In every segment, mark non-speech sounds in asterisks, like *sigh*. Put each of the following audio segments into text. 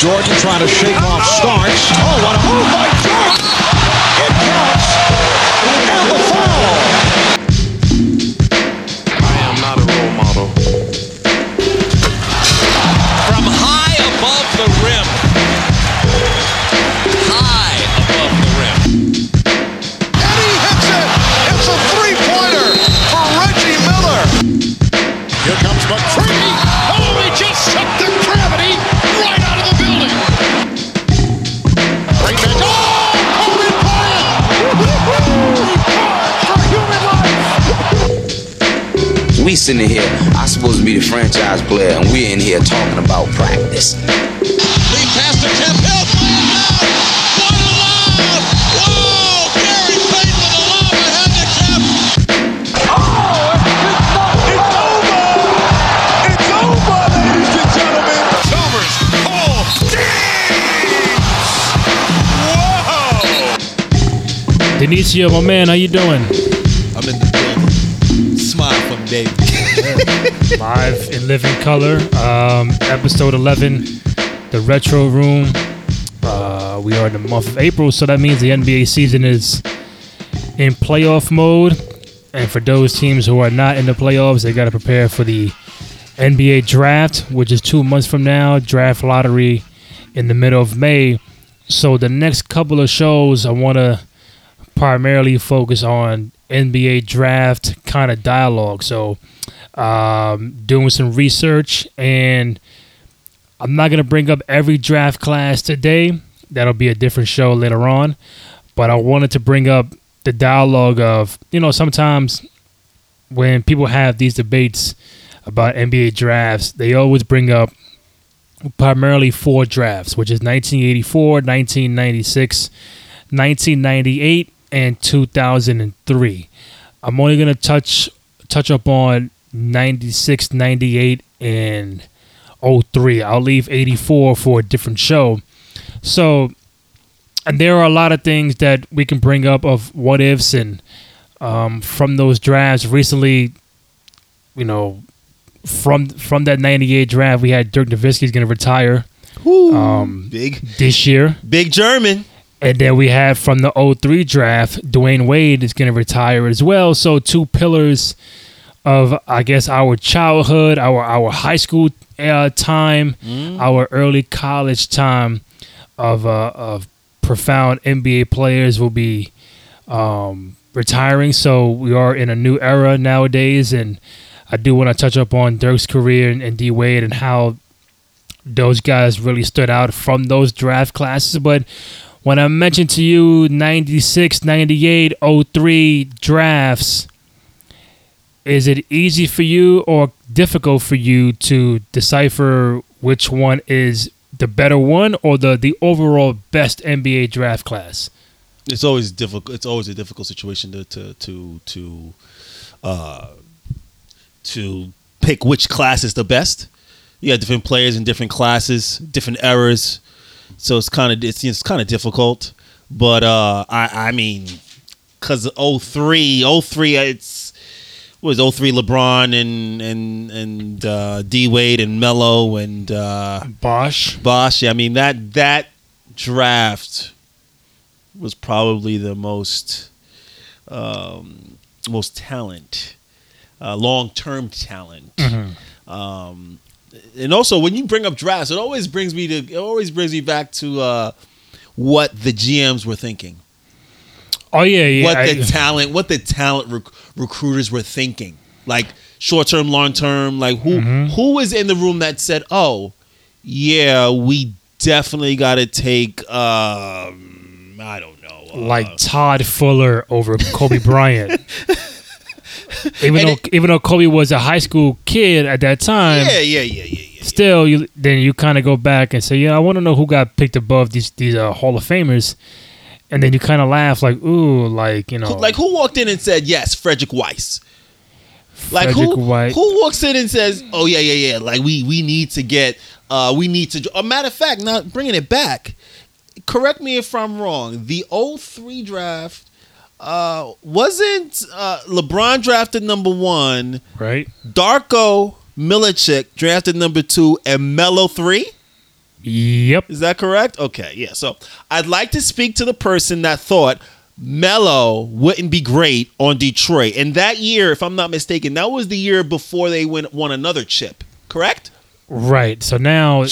Jordan trying to shake off Starks. Oh, what a oh, move by Jordan! It counts! We sitting here, I supposed to be the franchise player, and we're in here talking about practice. Lead pass to Tim Hill. Fire down. One allowed. Whoa. Gary Payton with a lob ahead to Kemp. It's over, ladies and gentlemen! Chalmers. Oh. Whoa. Denicio, my man, how you doing? Live in living color. Um, episode 11, the Retro Room. Uh, we are in the month of April, so that means the NBA season is in playoff mode. And for those teams who are not in the playoffs, they got to prepare for the NBA draft, which is two months from now. Draft lottery in the middle of May. So the next couple of shows, I want to primarily focus on NBA draft kind of dialogue. So, um, doing some research, and I'm not gonna bring up every draft class today. That'll be a different show later on. But I wanted to bring up the dialogue of you know sometimes when people have these debates about NBA drafts, they always bring up primarily four drafts, which is 1984, 1996, 1998, and 2003. I'm only gonna touch touch up on 96, 98, and 03. I'll leave 84 for a different show. So, and there are a lot of things that we can bring up of what ifs and um, from those drafts recently. You know, from from that 98 draft, we had Dirk Nowitzki's going to retire um, Big, this year. big German. And then we have from the 03 draft, Dwyane Wade is going to retire as well. So two pillars of, I guess, our childhood, our our high school uh, time, our early college time of uh, of profound NBA players will be um, retiring. So we are in a new era nowadays, and I do want to touch up on Dirk's career and, and D Wade and how those guys really stood out from those draft classes. But when I mentioned to you 96, 98, 03 drafts, is it easy for you or difficult for you to decipher which one is the better one or the, the overall best NBA draft class? It's always difficult. It's always a difficult situation to to to to uh, to pick which class is the best. You have different players in different classes, different eras, so it's kind of it's, it's kind of difficult. But uh, I I mean, because 03, 03, it's was 03 LeBron and and and uh, D Wade and Melo and uh, Bosh. Bosh. Yeah, I mean that that draft was probably the most um, most talent, uh, long term talent. Um, and also, when you bring up drafts, it always brings me to it always brings me back to uh, what the GMs were thinking, Oh, yeah, yeah. what I- the talent, what the talent rec- recruiters were thinking, like short term, long term. Like who Mm-hmm. who was in the room that said, "Oh, yeah, we definitely got to take." Um, I don't know, uh, like Todd Fuller over Kobe Bryant. *laughs* even And though it- even though Kobe was a high school kid at that time, yeah, yeah, yeah, yeah, yeah. still you then you kind of go back and say, yeah, I want to know who got picked above these these uh, Hall of Famers, and then you kind of laugh like, ooh, like you know, like who walked in and said yes, Frederic Weis. Like Frederick who White. who walks in and says, "Oh yeah, yeah, yeah." Like we we need to get uh we need to. A matter of fact, not bringing it back. Correct me if I'm wrong. The 03 draft uh wasn't uh LeBron drafted number one, right? Darko Milicic drafted number two, and Melo three. Yep. Is that correct? Okay, yeah. So I'd like to speak to the person that thought Melo wouldn't be great on Detroit. And that year, if I'm not mistaken, that was the year before they went, won another chip, correct? Right. So now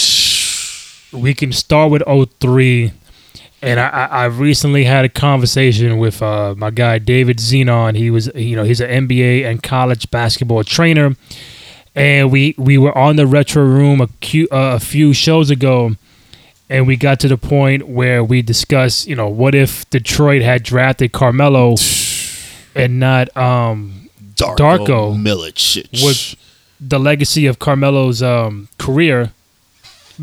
we can start with 03. And I, I I recently had a conversation with uh, my guy David Zenon. He was, you know, he's an NBA and college basketball trainer, and we we were on the retro room a, cu- uh, a few shows ago, and we got to the point where we discussed, you know, what if Detroit had drafted Carmelo *sighs* and not um, Darko Milicic. would the legacy of Carmelo's um, career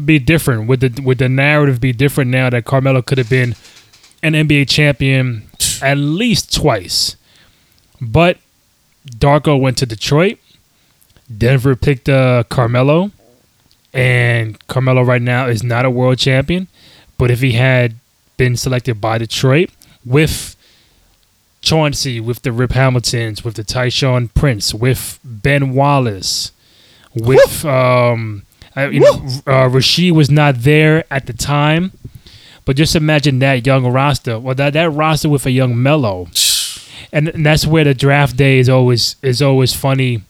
be different? Would the would the narrative be different now that Carmelo could have been an NBA champion *sighs* at least twice? But Darko went to Detroit. Denver picked uh, Carmelo, and Carmelo right now is not a world champion. But if he had been selected by Detroit with Chauncey, with the Rip Hamiltons, with the Tayshaun Prince, with Ben Wallace, with um, I, you know, uh, Rasheed was not there at the time, but just imagine that young roster. Well, that that roster with a young Melo, *sighs* and, and that's where the draft day is always is always funny.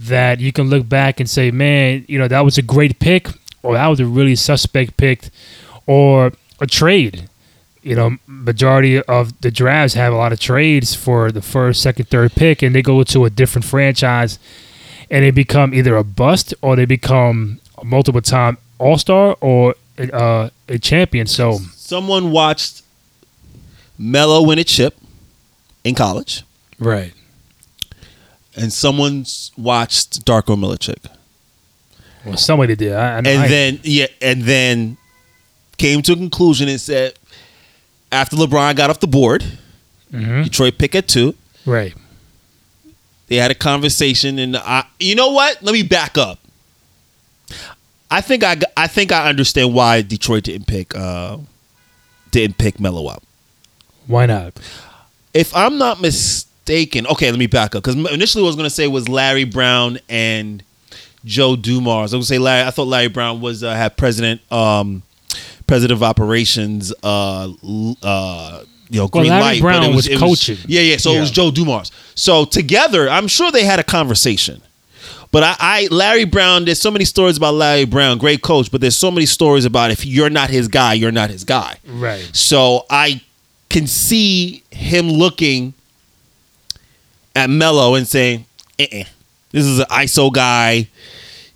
That you can look back and say, man, you know that was a great pick, or that was a really suspect pick, or a trade. You know, majority of the drafts have a lot of trades for the first, second, third pick, and they go to a different franchise, and they become either a bust or they become a multiple time All Star or uh, a champion. So Someone watched Melo win a chip in college, right, and someone watched Darko Milicic. well, somebody did, I, I, and I- then yeah, and then came to a conclusion and said after LeBron got off the board, Mhm. Detroit pick at two. right, They had a conversation, and I, you know what? Let me back up. I think I, I think I understand why Detroit didn't pick uh, didn't pick Melo up. why not? If I'm not mistaken, okay, let me back up because initially what I was going to say was Larry Brown and Joe Dumars. I was going to say Larry. I thought Larry Brown was uh, had president um, president of operations. Uh, uh, you know, green Larry light. Brown but it was, was it coaching. yeah, yeah. So it was Yeah. Joe Dumars. So together, I'm sure they had a conversation. But I, I, Larry Brown, there's so many stories about Larry Brown, great coach, but there's so many stories about if you're not his guy, you're not his guy. Right. So I can see him looking at Melo and saying, eh, "This is an ISO guy,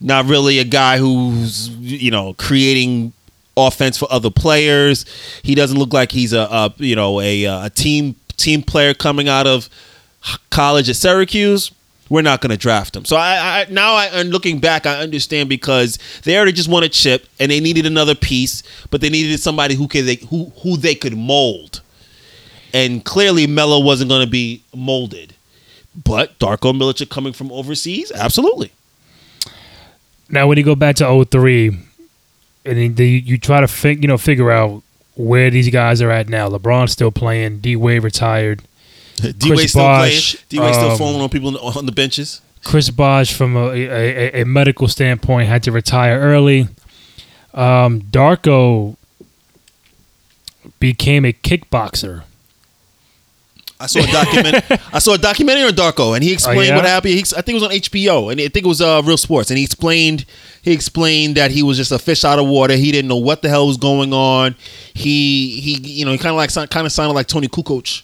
not really a guy who's you know creating offense for other players. He doesn't look like he's a, a you know a, a team team player coming out of college at Syracuse." We're not going to draft him. So I, I now I and looking back, I understand because they already just won a chip and they needed another piece, but they needed somebody who could they, who who they could mold and clearly Melo wasn't going to be molded. But Darko Milicic coming from overseas, absolutely. Now, when you go back to 03, and you try to fig, you know figure out where these guys are at now. LeBron's still playing. D Wade retired. *laughs* D Wade still playing. D Wade still um, falling on people on the, benches. Chris Bosh, from a, a, a medical standpoint, had to retire early. Um, Darko became a kickboxer. I saw a document. I saw a documentary on Darko, and he explained Oh, yeah? what happened. He, I think it was on HBO, and I think it was uh, Real Sports. And he explained he explained that he was just a fish out of water. He didn't know what the hell was going on. He he you know he kind of like kind of sounded like Toni Kukoc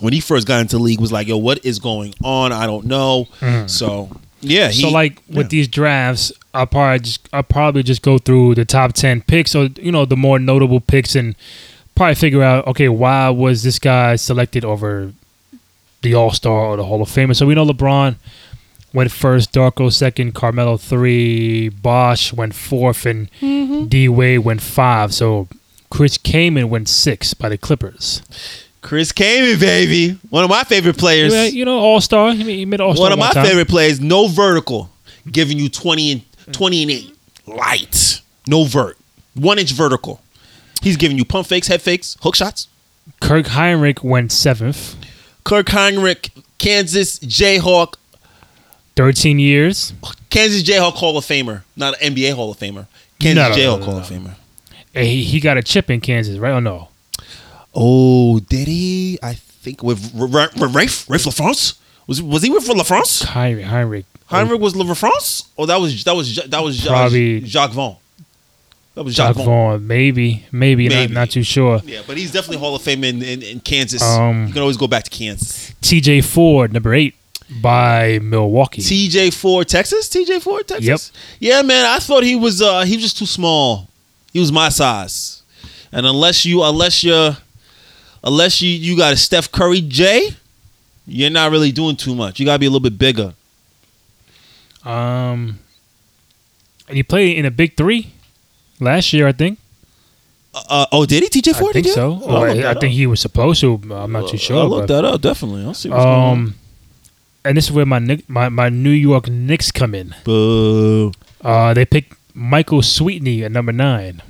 when he first got into the league. Was like, yo, what is going on? I don't know. So yeah, he, so like with yeah. these drafts, I'll probably just I'll probably just go through the top ten picks or you know the more notable picks and probably figure out okay why was this guy selected over the All Star or the Hall of Famer. So we know LeBron went first, Darko second, Carmelo three, Bosh went fourth, and mm-hmm. D Wade went five. So Chris Kaman went six by the Clippers. Chris Kaman, baby, one of my favorite players. Yeah, You know, All Star. He made All Star. One of my favorite players, no vertical, giving you 20 and 20 and 8. Light. No vert. One inch vertical. He's giving you pump fakes, head fakes, hook shots. Kirk Hinrich went seventh, Kirk Hinrich, Kansas Jayhawk, thirteen years. Kansas Jayhawk Hall of Famer, not an NBA Hall of Famer. Kansas No, no, no, Jayhawk no, Hall of Famer. He, he got a chip in Kansas, right? Oh no, Oh, did he? I think with Raef Raef LaFrentz was was he with LaFrentz? Hinrich. Hinrich. Hinrich was LaFrentz, or that was that was that was Jacque Vaughn. That was Jacque Jacque Vaughn. Maybe, maybe, Maybe. Not, not too sure. Yeah, but he's definitely Hall of Fame in, in, in Kansas. Um, you can always go back to Kansas. T.J. Ford, number eight, by Milwaukee. TJ Ford, Texas. TJ Ford, Texas. Yep. Yeah, man. I thought he was uh he was just too small. He was my size. And unless you unless you're unless you you got a Steph Curry J, you're not really doing too much. You gotta be a little bit bigger. um, and he played in a big three last year, I think. Uh, oh, did he? TJ Ford? I think so. Oh, look I think he was supposed to. I'm not too sure. I'll look but- that up. Definitely. I'll see what's going on. Um, and this is where my my my New York Knicks come in. Boo. Uh, they picked Michael Sweetney at number nine.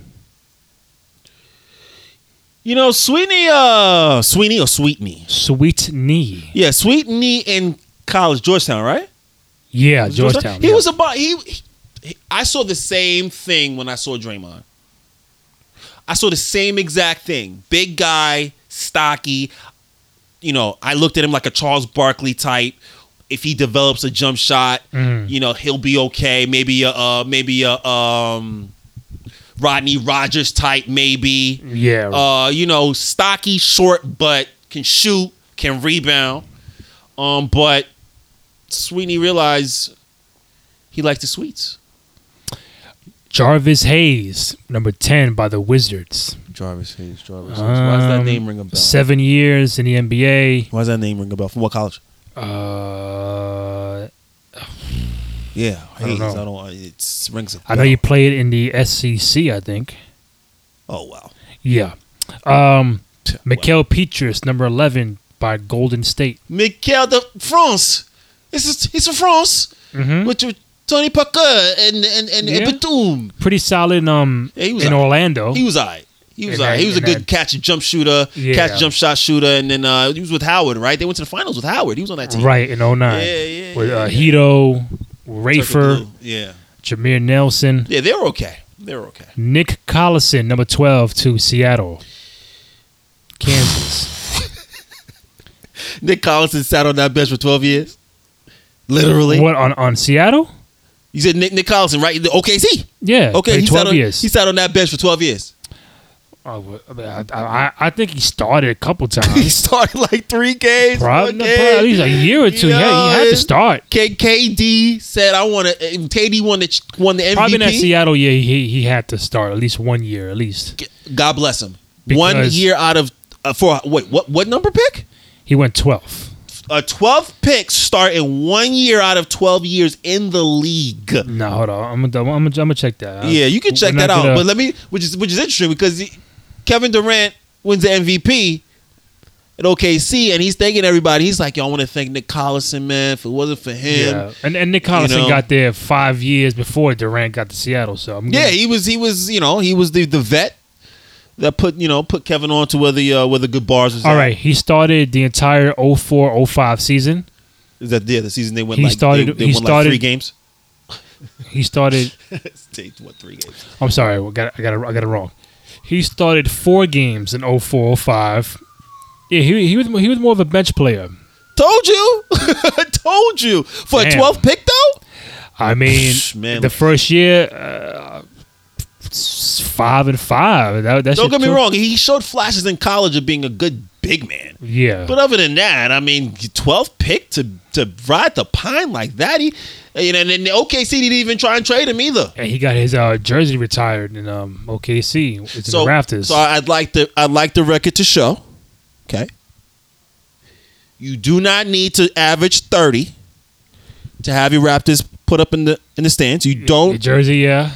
You know, Sweetney, uh, Sweeney or Sweetney? Sweetney, Yeah, Sweetney in college, Georgetown, right? yeah, it Georgetown. He yeah. was about he- I saw the same thing when I saw Draymond. I saw the same exact thing. Big guy, stocky. You know, I looked at him like a Charles Barkley type. If he develops a jump shot, Mm. you know, he'll be okay. Maybe a uh, maybe a um, Rodney Rogers type, maybe. yeah. Uh, you know, stocky, short, but can shoot, can rebound. Um, but Sweeney realized he liked the sweets. Jarvis Hayes, number ten by the Wizards. Jarvis Hayes, Jarvis Hayes. Why does that name ring a bell? Seven years in the NBA. Why does that name ring a bell? From what college? Uh, *sighs* Yeah, I don't Hayes. know. I don't. It rings a bell. I know you played in the SEC. I think. Oh wow. Yeah. Um, Mikael Pietrus, number eleven by Golden State. Mikel de France. This is he's from France. Mhm. With your Tony Parker and and and, Yeah. and Batum. Pretty solid. Um, Yeah, he was in alright. Orlando. He was alright. He was And alright. that- He was a good that- catch and jump shooter, Yeah. catch jump shot shooter, and then uh, he was with Howard, right? They went to the finals with Howard. He was on that team. right in 09. Yeah, yeah, With yeah, uh, yeah. Hedo, Turkey Rafer, Yeah. Jameer Nelson, Yeah, they were okay. They were okay. Nick Collison, number twelve to Seattle, Kansas. *laughs* Nick Collison sat on that bench for 12 years. Literally. what on on Seattle? You said Nick, Nick Collison, right? The OKC. Yeah. Okay, he twelve sat on, years. He sat on that bench for 12 years. Oh, I, I, I, think he started a couple *laughs* times. he started like three games. Probably, one probably at least a year or two. You yeah, know, he had to start. K- KD said, "I want to." KD won the won the MVP. Probably in that Seattle year, he he had to start at least one year, at least. God bless him. one year out of uh, for wait, what what number pick? He went twelve. A 12th pick start in one year out of 12 years in the league. No, hold on. I'm gonna I'm gonna, I'm gonna check that. Out. Yeah, you can We're check that out. gonna- But let me, which is which is interesting because he- Kevin Durant wins the MVP at OKC, and he's thanking everybody. He's like, "Yo, I want to thank Nick Collison, man. If it wasn't for him, yeah, and and Nick Collison know. got there five years before Durant got to Seattle. So I'm yeah, gonna- he was he was you know he was the the vet that put you know put Kevin on to where the uh, where the good bars was. All at. right, he started the entire 04-05 season. is that yeah the season they went He like started- they, they he won like started- three games. *laughs* He started. *laughs* won three games. I'm sorry, I got I got it, I got it wrong. He started four games in 04-05. Yeah, he he was he was more of a bench player. Told you, *laughs* told you for a Damn. 12th pick though. I mean, Psh, man. the first year, uh, five and five. That, that Don't get me took- wrong, he showed flashes in college of being a good big man. Yeah, But other than that, I mean, 12th pick to to ride the pine like that, he, you know, and then the OKC didn't even try and trade him either. and he got his uh, jersey retired in um, OKC. It's in So, the rafters. so I'd like the I'd like the record to show. Okay, you do not need to average thirty to have your Raptors put up in the in the stands. You don't jersey, yeah.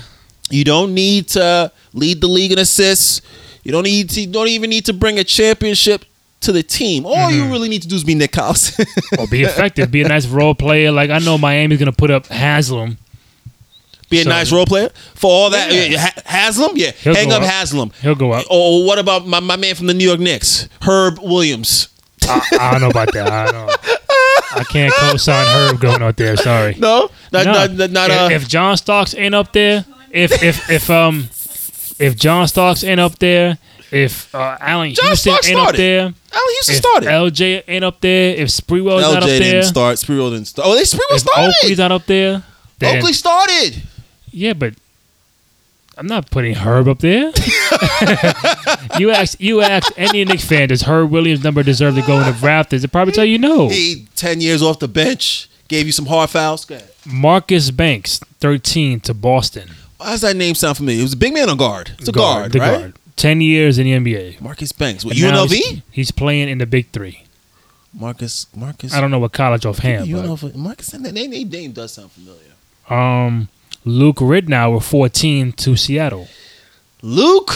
You don't need to lead the league in assists. You don't need to, you don't even need to bring a championship to the team. All you Mm-hmm. really need to do is be Nick Collison. *laughs* Or be *laughs* effective. be a nice role player. Like I know Miami's gonna put up Haslem. be a So- nice role player for all that. Yeah. Ha- Haslem, yeah, He'll hang up up. Haslem. He'll go up. Or what about my, my man from the New York Knicks, Herb Williams? I, I don't know about that. I don't know. *laughs* I can't co-sign Herb going out there. Sorry. No, not No. not, not, not, if, uh, if John Starks ain't up there, if if if um if John Starks ain't up there, if uh, Allan John Houston Starks ain't up there, Allan Houston if started. LJ ain't up there, if Sprewell's not up LJ there, didn't start. Sprewell didn't start. Oh, they Sprewell if Oakley's not up there, then Oakley started. yeah, but I'm not putting Herb up there. *laughs* you ask you ask any Knicks fan, does Herb Williams number deserve to go in the Raptors? They probably tell you no. He ten years off the bench. Gave you some hard fouls. Go ahead. Marcus Banks, 13 to Boston. Why does that name sound familiar? It was a big man on guard. It's a guard, the right? guard. 10 years in the NBA. Marcus Banks. What, UNLV? He's, he's playing in the Big Three. Marcus. Marcus. I don't know what college offhand, UNLV. Marcus. That name, name, does sound familiar. um, Luke Ridnour, 14 to Seattle. Luke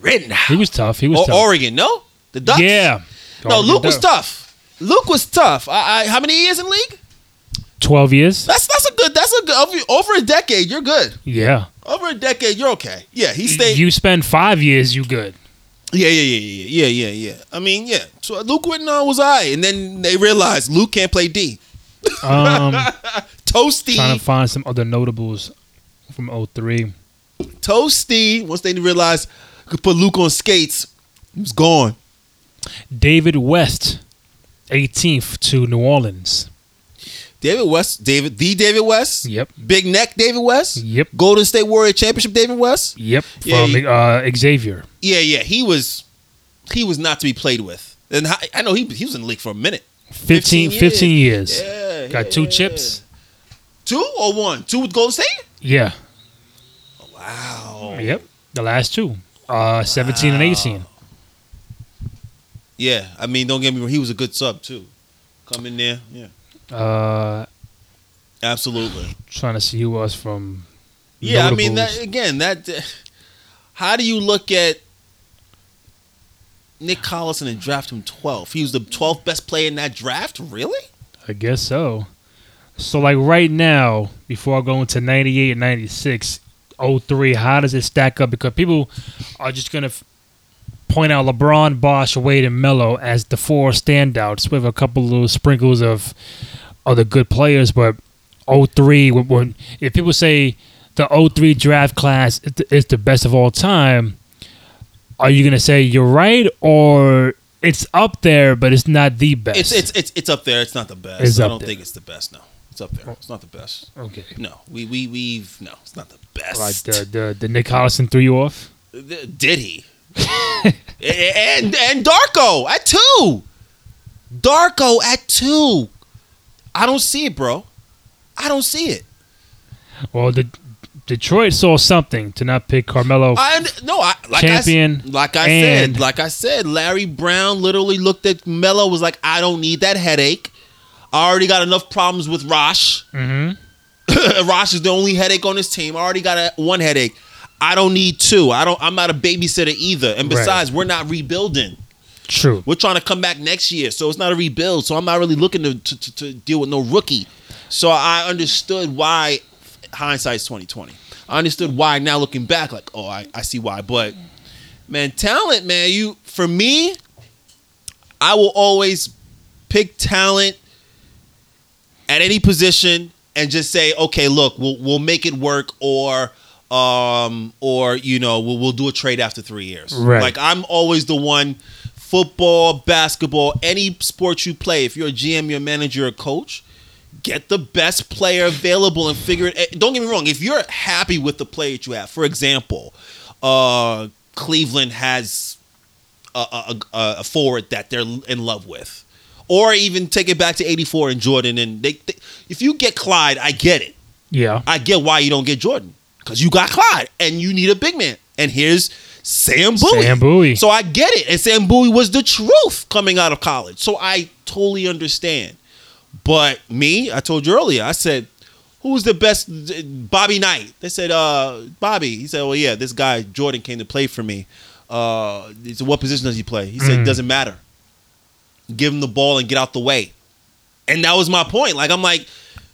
Rittenhouse. He was tough. He was Or tough. Oregon, no? The Ducks? Yeah. No, Oregon Luke was tough. Luke was tough. I, I, how many years in league? 12 years. That's that's a good. That's a good. Over, a decade, you're good. Yeah. Over a decade, you're okay. Yeah, he stayed. You spend five years, you good. yeah, yeah, yeah, yeah, yeah, yeah, yeah. I mean, yeah. So Luke Rittenhouse was I, and then they realized Luke can't play D. Um, *laughs* Toasty, trying to find some other notables from 03. Toasty. Once they realized could put Luke on skates, he was gone. David West, 18th to New Orleans. David West, David, the David West. Yep. Big neck David West. Yep. Golden State Warrior Championship David West. Yep. Yeah, From he- uh, Xavier. Yeah, yeah. He was, he was not to be played with. And I, I know he he was in the league for a minute. 15, 15 years. Yeah, Got yeah, two chips. Two or one? Two with Golden State. Yeah. Wow. Yep. The last two. Uh, 17 and 18. Yeah, I mean, don't get me wrong. He was a good sub too. Come in there. Yeah, Uh, absolutely. trying to see who was from. Yeah, I mean that again. That how do you look at Nick Collison and draft him 12th? He was the 12th best player in that draft. Really? I guess so. So, like right now, before I go into 98 and 96, 03, how does it stack up? Because people are just going to f- point out LeBron, Bosh, Wade, and Melo as the four standouts with a couple little sprinkles of other good players. But 03, when, when if people say the 03 draft class is the- best of all time, are you going to say you're right or it's up there, but it's not the best? It's it's it's it's up there. It's not the best. It's I don't there. think it's the best. No, it's up there. It's not the best. okay. No, we we we've no. It's not the best. Like the the, the Nick Collison threw you off. Did he? *laughs* and and Darko at two. Darko at two. I don't see it, bro. I don't see it. Well, the Detroit saw something to not pick Carmelo. I no, I like Champion I, like I said, like I said, Larry Brown literally looked at Melo was like, I don't need that headache. I already got enough problems with Rosh. mm-hmm. *laughs* Rosh is the only headache on this team. I already got a, one headache. I don't need two. I don't. I'm not a babysitter either. And Right. besides, we're not rebuilding. True. We're trying to come back next year, so it's not a rebuild. So I'm not really looking to to, to, to deal with no rookie. So I understood why hindsight's 2020. I understood why now looking back, like, oh, I, I see why. But man, talent, man, you for me, I will always pick talent at any position and just say, okay, look, we'll we'll make it work, or um, or you know, we'll we'll do a trade after three years. Right. Like I'm always the one. Football, basketball, any sport you play. If you're a GM, you're a manager, a coach, get the best player available and figure it. eh, Don't get me wrong. If you're happy with the player that you have, for example, uh, Cleveland has a, a, a, a forward that they're in love with, or even take it back to '84 and Jordan. And they, they, if you get Clyde, I get it. Yeah. I get why you don't get Jordan because you got Clyde and you need a big man. And here's Sam Bowie. Sam Bowie. So I get it. And Sam Bowie was the truth coming out of college. So I totally understand. But me, I told you earlier, I said, who's the best? Bobby Knight. They said, uh, Bobby. He said, well, yeah, this guy, Jordan, came to play for me. Uh, he said, what position does he play? He said, Mm. it doesn't matter. Give him the ball and get out the way. And that was my point. Like, I'm like,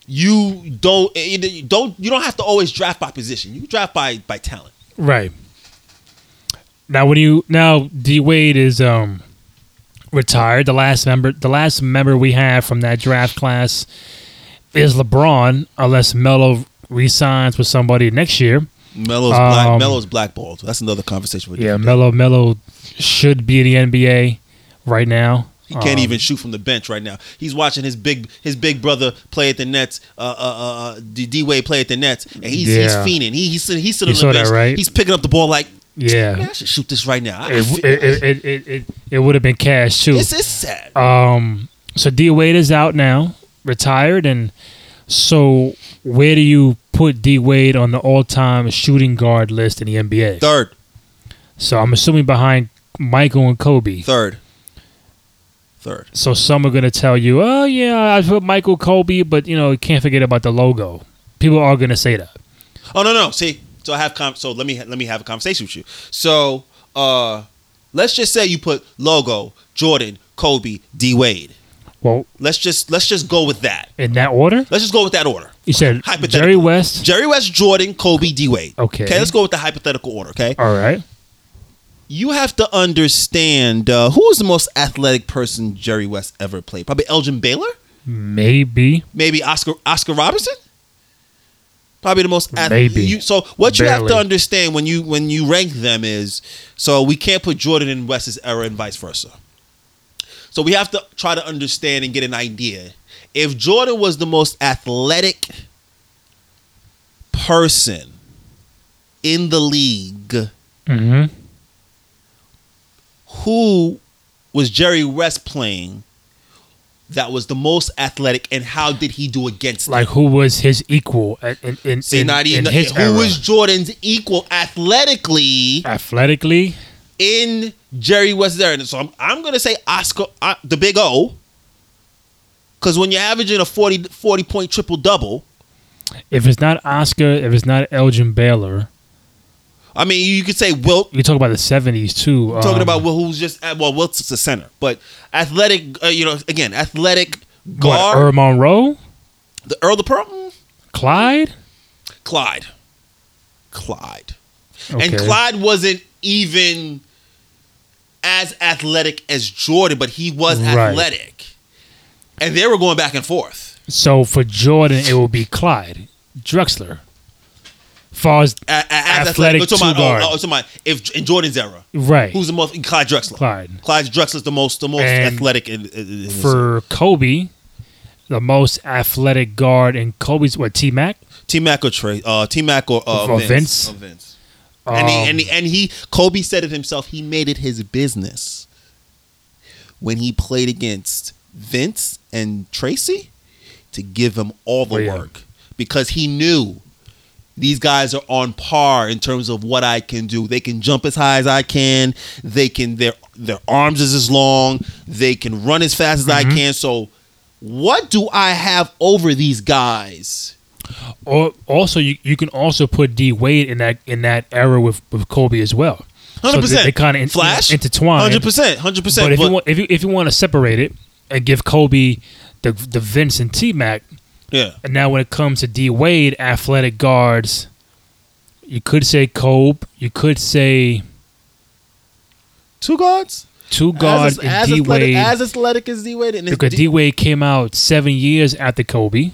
you don't, you don't, you don't have to always draft by position. You draft by by talent. Right. Now, when you now D Wade is um retired, the last member, the last member we have from that draft class is LeBron, unless Melo resigns with somebody next year. Melo's black. Um, Melo's blackballed. That's another conversation. With Yeah, Melo Melo should be in the NBA right now. He can't Um, even shoot from the bench right now. He's watching his big his big brother play at the Nets. Uh, uh, uh, uh D Wade play at the Nets, and he's he's Yeah. fiending. He he's sitting he's sitting You on the bench. right? He's picking up the ball like, man, Yeah, I should shoot this right now. It it it it, it, it, would have been cash too. it's, it's sad. Um, so D Wade is out now, retired, and so where do you put D Wade on the all-time shooting guard list in the NBA? third, So I'm assuming behind Michael and Kobe. third, third. So some are gonna tell you, oh yeah, I put Michael Kobe, but you know you can't forget about the logo. People are gonna say that. Oh no no. See, so I have com- so let me let me have a conversation with you. So uh, let's just say you put logo Jordan, Kobe, D Wade. Well, Let's just let's just go with that. in that order, Let's just go with that order. you said. Jerry West. Jerry West, Jordan, Kobe, D Wade. Okay. Okay, let's go with the hypothetical order. Okay. All right. You have to understand uh, who was the most athletic person Jerry West ever played. Probably Elgin Baylor. Maybe. Maybe Oscar Oscar Robertson. Probably the most ath- Maybe. You, so what you have to understand when you when you rank them is so we can't put Jordan in West's era and vice versa. So we have to try to understand and get an idea. If Jordan was the most athletic person in the league, hmm who was Jerry West playing that was the most athletic and how did he do against Like them? who was his equal in in, See, in, not even his who era? was Jordan's equal athletically athletically? in Jerry West's era. So I'm, I'm going to say Oscar, uh, the big O, because when you're averaging a 40, 40 point triple double, If it's not Oscar, if it's not Elgin Baylor, I mean, you could say Wilt. you talk about the seventies too. Talking um, about Wilt, who's just well, Wilt's a center, but athletic. Uh, you know, again, athletic what. Earl Monroe, the Earl of Pearl, Clyde. Clyde, Clyde. Okay. And Clyde wasn't even as athletic as Jordan, but he was Right. athletic. And they were going back and forth. So for Jordan, it will be Clyde Drexler. Far as A- a- as Athletic We're talking about, two-guard. oh, oh, we're talking about if in Jordan's era, right who's the most? Clyde Drexler. Clyde Clyde Drexler's the most, the most And athletic. In, in, for Kobe, the most athletic guard in Kobe's what T Mac. T Mac or Trey, uh, T Mac or, uh, Or Vince. Vince. Or Vince. and, he, Um, and, he, and he, Kobe said it himself. He made it his business when he played against Vince and Tracy to give him all the Oh, yeah. work because he knew these guys are on par in terms of what I can do. They can jump as high as I can. They can their their arms is as long. They can run as fast as Mm-hmm. I can. So, what do I have over these guys? Or also, you, you can also put D Wade in that in that era with, with Kobe as well. Hundred they- percent. They, kind of in, Flash intertwine. Hundred percent. Hundred percent. But if you want, if you, if you want to separate it and give Kobe the the Vince and T Mac, yeah, and now when it comes to D Wade, athletic guards, you could say Kobe, you could say two guards. two guards as, and as D athletic, Wade. as athletic as D Wade, and Because D- D Wade came out seven years after Kobe,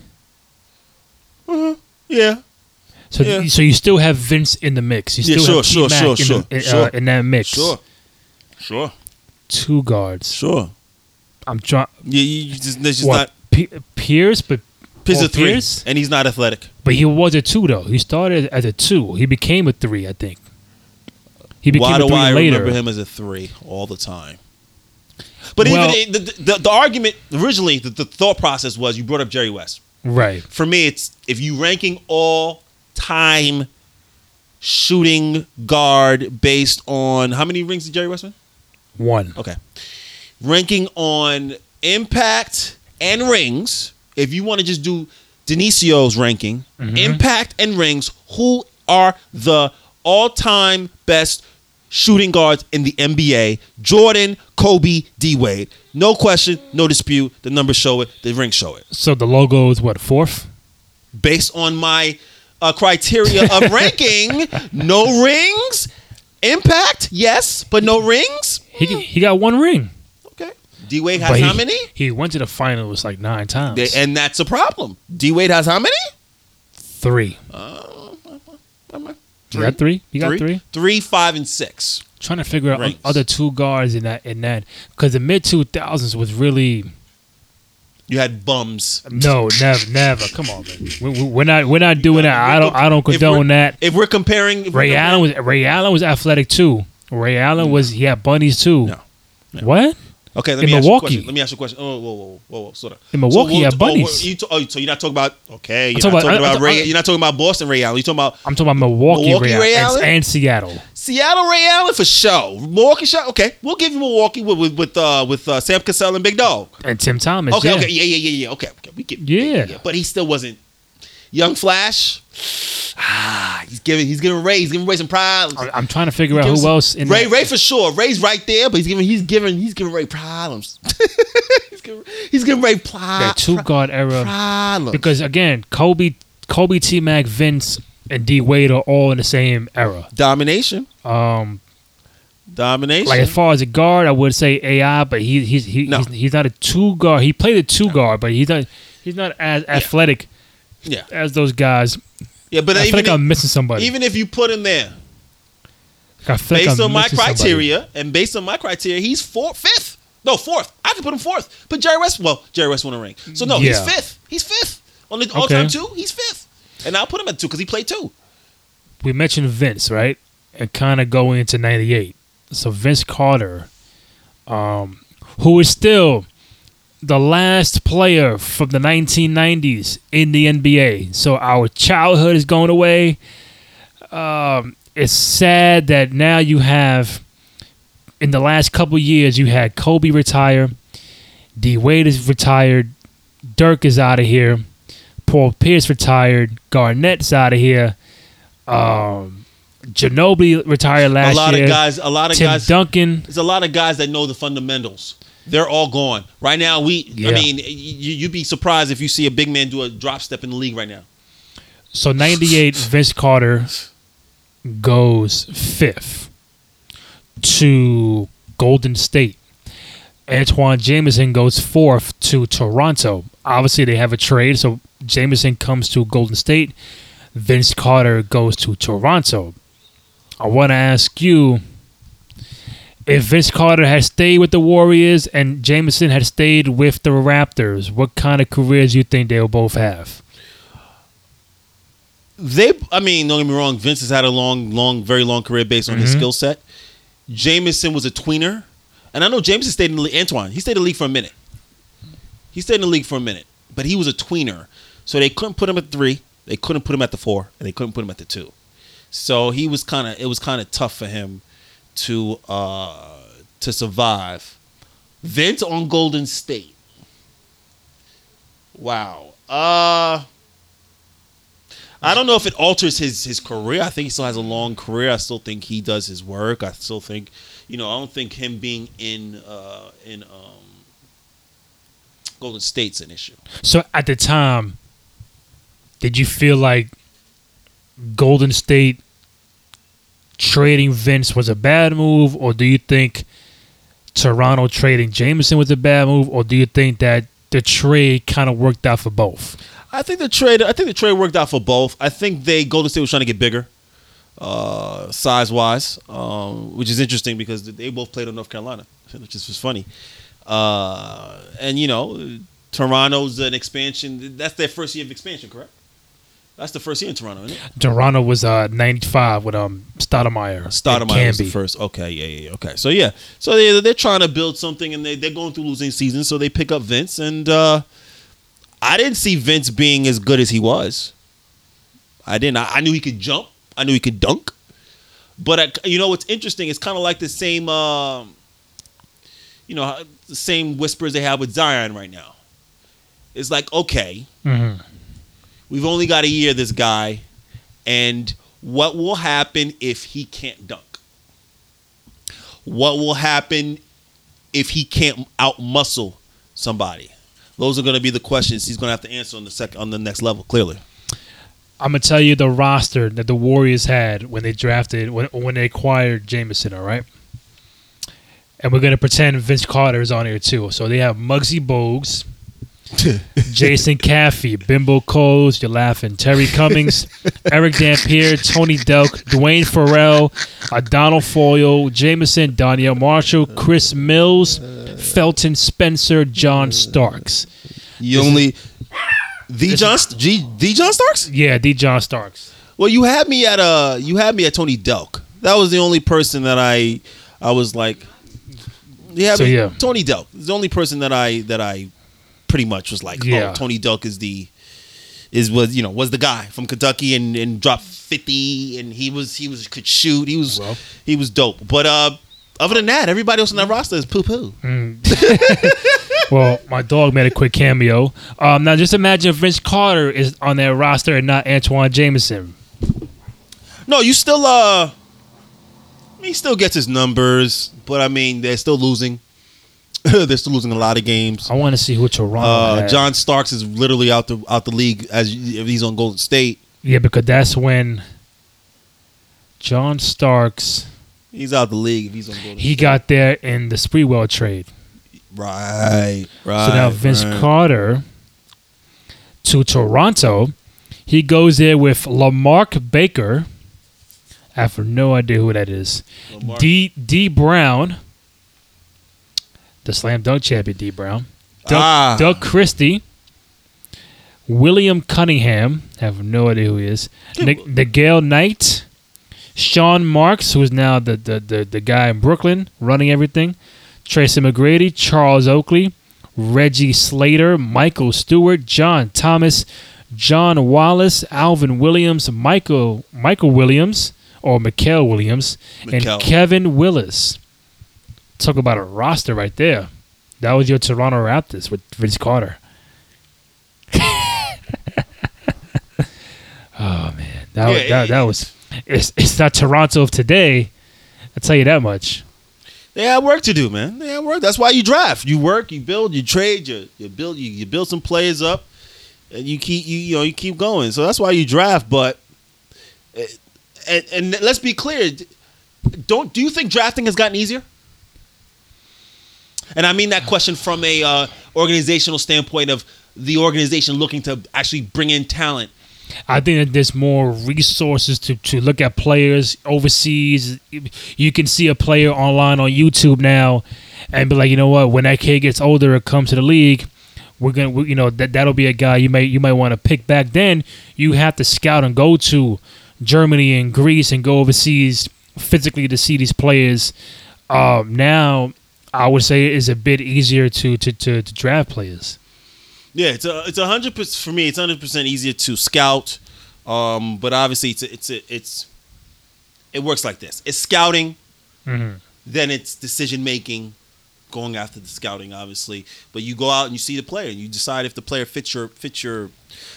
yeah, so Yeah. so you still have Vince in the mix. You Yeah, still sure, have sure, T-Mac sure, in, sure, the, in, sure. Uh, in that mix. sure, sure, Two guards. sure. I'm trying. Yeah, you you just, there's just What? not. P- Pierce, but He's a three, Pierce? and he's not athletic. but he was a two though. He started as a two. He became a three, I think. He became Why a do three I later. remember him as a three all the time? But Well- even the, the, the argument originally, the, the thought process was you brought up Jerry West. Right. For me, it's if you ranking all time shooting guard based on how many rings did Jerry West win? One. Okay. Ranking on impact and rings. If you want to just do Denisio's ranking, impact and rings, who are the all time best shooting guards in the NBA? Jordan, Kobe, D Wade. No question, no dispute. The numbers show it, the rings show it. So the logo is what fourth? Based on my uh, criteria of *laughs* ranking, no rings. Impact, yes, but no rings. He he got one ring. D Wade has he, how many? He went to the finals like nine times. They- and that's a problem. D Wade has how many? Three. Uh, you got three? You got three, three? three, five, and six. Trying to figure out Ranks. other two guards in that in that because the mid two thousands was really You had bums. no never never come on man we, we- we're not we're not doing that I don't I don't If condone that If we're comparing, if we're Ray Allen comparing- was Ray Allen was athletic too Ray Allen was he had bunnies too No. No. what Okay, let In me ask you a Milwaukee. question. Let me ask you a question. Oh, whoa, whoa, whoa, whoa, slow down. In Milwaukee, so, you have oh, bunnies. you to- oh, so you're not talking about okay? You're not about- talking I- about I- Ray. I- You're not talking about Boston Ray Allen. You're talking about I'm talking about Milwaukee, Milwaukee Ray, Ray Allen and, and Seattle Seattle Ray Allen for sure. Milwaukee shot. Okay, we'll give you Milwaukee with with with, uh, with uh, Sam Cassell and Big Dog. and Tim Thomas Okay, yeah. okay, yeah, yeah, yeah, yeah. Okay, okay, we get Yeah. But he still wasn't young Flash. Ah, he's giving he's giving Ray he's giving Ray some problems. I- I'm trying to figure out who else in Ray that- Ray for sure. Ray's right there, but he's giving he's giving he's giving Ray problems. *laughs* he's giving he's giving Ray that two guard era problems. because again Kobe Kobe T Mac Vince and D Wade are all in the same era domination, um domination. Like as far as a guard, I would say AI, but he he's he, No. he's, he's not a two guard. He played a two guard, but he's not he's not as athletic yeah, as those guys. yeah, but I feel even like if, I'm missing somebody. even if you put him there, I feel like based on my missing somebody. criteria and based on my criteria, he's fourth, fifth. No, fourth. I could put him fourth. But Jerry West, well, Jerry West won a ring, so no, he's fifth. He's fifth on the all-time two. He's fifth, and I'll put him at two because he played two. we mentioned Vince, right? And kind of going into '98. So Vince Carter, um, who is still the last player from the 1990s in the NBA. So our childhood is going away. Um, it's sad that now you have, in the last couple years, you had Kobe retire, D Wade is retired, Dirk is out of here, Paul Pierce retired, Garnett's out of here. Um, Ginobili retired last year. a lot year. of guys, a lot of Tim guys. Duncan. There's a lot of guys that know the fundamentals. They're all gone right now. We, Yeah. I mean, you, you'd be surprised if you see a big man do a drop step in the league right now. So 98, *laughs* Vince Carter goes fifth to Golden State. Antawn Jamison goes fourth to Toronto. Obviously, they have a trade, so Jamison comes to Golden State. Vince Carter goes to Toronto. I want to ask you if Vince Carter had stayed with the Warriors and Jamison had stayed with the Raptors, what kind of careers do you think they'll both have? They, I mean, don't get me wrong. Vince has had a long, long, very long career based on his Mm-hmm. skill set. Jamison was a tweener, and I know Jamison stayed in the league. Antawn, he stayed in the league for a minute. He stayed in the league for a minute, but he was a tweener, so they couldn't put him at three. They couldn't put him at the four, and they couldn't put him at the two. So he was kind of, it was kind of tough for him to uh to survive. Vince on Golden State. Wow. Uh I don't know if it alters his his career. I think he still has a long career. I still think he does his work. I still think, you know, I don't think him being in uh in um Golden State's an issue. So at the time, did you feel like Golden State trading Vince was a bad move, or do you think Toronto trading Jamison was a bad move, or do you think that the trade kind of worked out for both? I think the trade. I think the trade worked out for both. I think they Golden State was trying to get bigger, uh, size wise, um, which is interesting because they both played in North Carolina, which is funny. Uh, and you know, Toronto's an expansion. That's their first year of expansion, correct? That's the first year in Toronto, isn't it? Toronto was uh, 95 with um Stoudamire. Stoudamire was the first. Okay, yeah, yeah, yeah. Okay, so yeah, so they they're trying to build something, and they they're going through losing seasons, so they pick up Vince, and uh, I didn't see Vince being as good as he was. I didn't. I, I knew he could jump. I knew he could dunk. But I, you know what's interesting? It's kind of like the same, um, you know, the same whispers they have with Zion right now. It's like okay, Mhm. We've only got a year. This guy, and what will happen if he can't dunk? What will happen if he can't outmuscle somebody? Those are going to be the questions he's going to have to answer on the second on the next level. Clearly, I'm gonna tell you the roster that the Warriors had when they drafted when when they acquired Jamison. All right, and we're gonna pretend Vince Carter is on here too. So they have Muggsy Bogues, *laughs* Jason Caffey, Bimbo Coles, you're laughing. Terry Cummings, *laughs* Erick Dampier, Tony Delk, Duane Ferrell, Adonal Foyle, Jamison, Donyell Marshall, Chris Mills, Felton Spencer, John Starks. You only *laughs* the John G the John Starks. Yeah, D. John Starks. Well, you had me at uh you had me at Tony Delk. That was the only person that I I was like. Yeah, So, yeah. Tony Delk is the only person that I that I pretty much was like, Yeah. oh, Tony Delk is the is was you know was the guy from Kentucky and and dropped fifty and he was he was could shoot he was Well. he was dope. But uh, other than that, everybody else on that roster is poo poo. *laughs* Well, my dog made a quick cameo. Um, now, just imagine if Vince Carter is on that roster and not Antawn Jamison. No, you still uh he still gets his numbers, but I mean they're still losing. *laughs* they're still losing a lot of games. I want to see who Toronto Uh. John Starks is literally out the out the league as if he's on Golden State. Yeah, because that's when John Starks He's out the league if he's on Golden he State. got there in the Sprewell trade. right, right. So now Vince right. Carter to Toronto, he goes there with LaMark Baker. I have no idea who that is. Lamar- D Dee Brown, the slam dunk champion Dee Brown. Doug, Ah. Doug Christie. William Cunningham. I Have no idea who he is. Nick, Miguel Knight. Sean Marks, who is now the, the, the, the guy in Brooklyn running everything. Tracy McGrady, Charles Oakley, Reggie Slater, Michael Stewart, John Thomas, John Wallace, Alvin Williams, Michael Michael Williams, or Mikael Williams, and Kevin Willis. Talk about a roster right there. That was your Toronto Raptors with Vince Carter. *laughs* oh man, that was, that, it- that was it's it's not Toronto of today. I tell you that much. They have work to do, man. They have work. That's why you draft. You work, you build, you trade, you you build you, you build some players up, and you keep you you know you keep going. So that's why you draft. But eh, and and let's be clear. Don't do you think drafting has gotten easier? And I mean that question from a uh, organizational standpoint of the organization looking to actually bring in talent. I think that there's more resources to, to look at players overseas. You can see a player online on YouTube now, and be like, you know what? When that kid gets older and comes to the league, we're gonna, we, you know, that that'll be a guy you may you might want to pick. Back then, you have to scout and go to Germany and Greece and go overseas physically to see these players. Um, now, I would say it's a bit easier to to, to, to draft players. Yeah, it's a it's a hundred percent for me. It's hundred percent easier to scout, um, but obviously it's a, it's a, it's it works like this. It's scouting, Mhm. then it's decision making, going after the scouting, obviously. But you go out and you see the player, and you decide if the player fits your fits your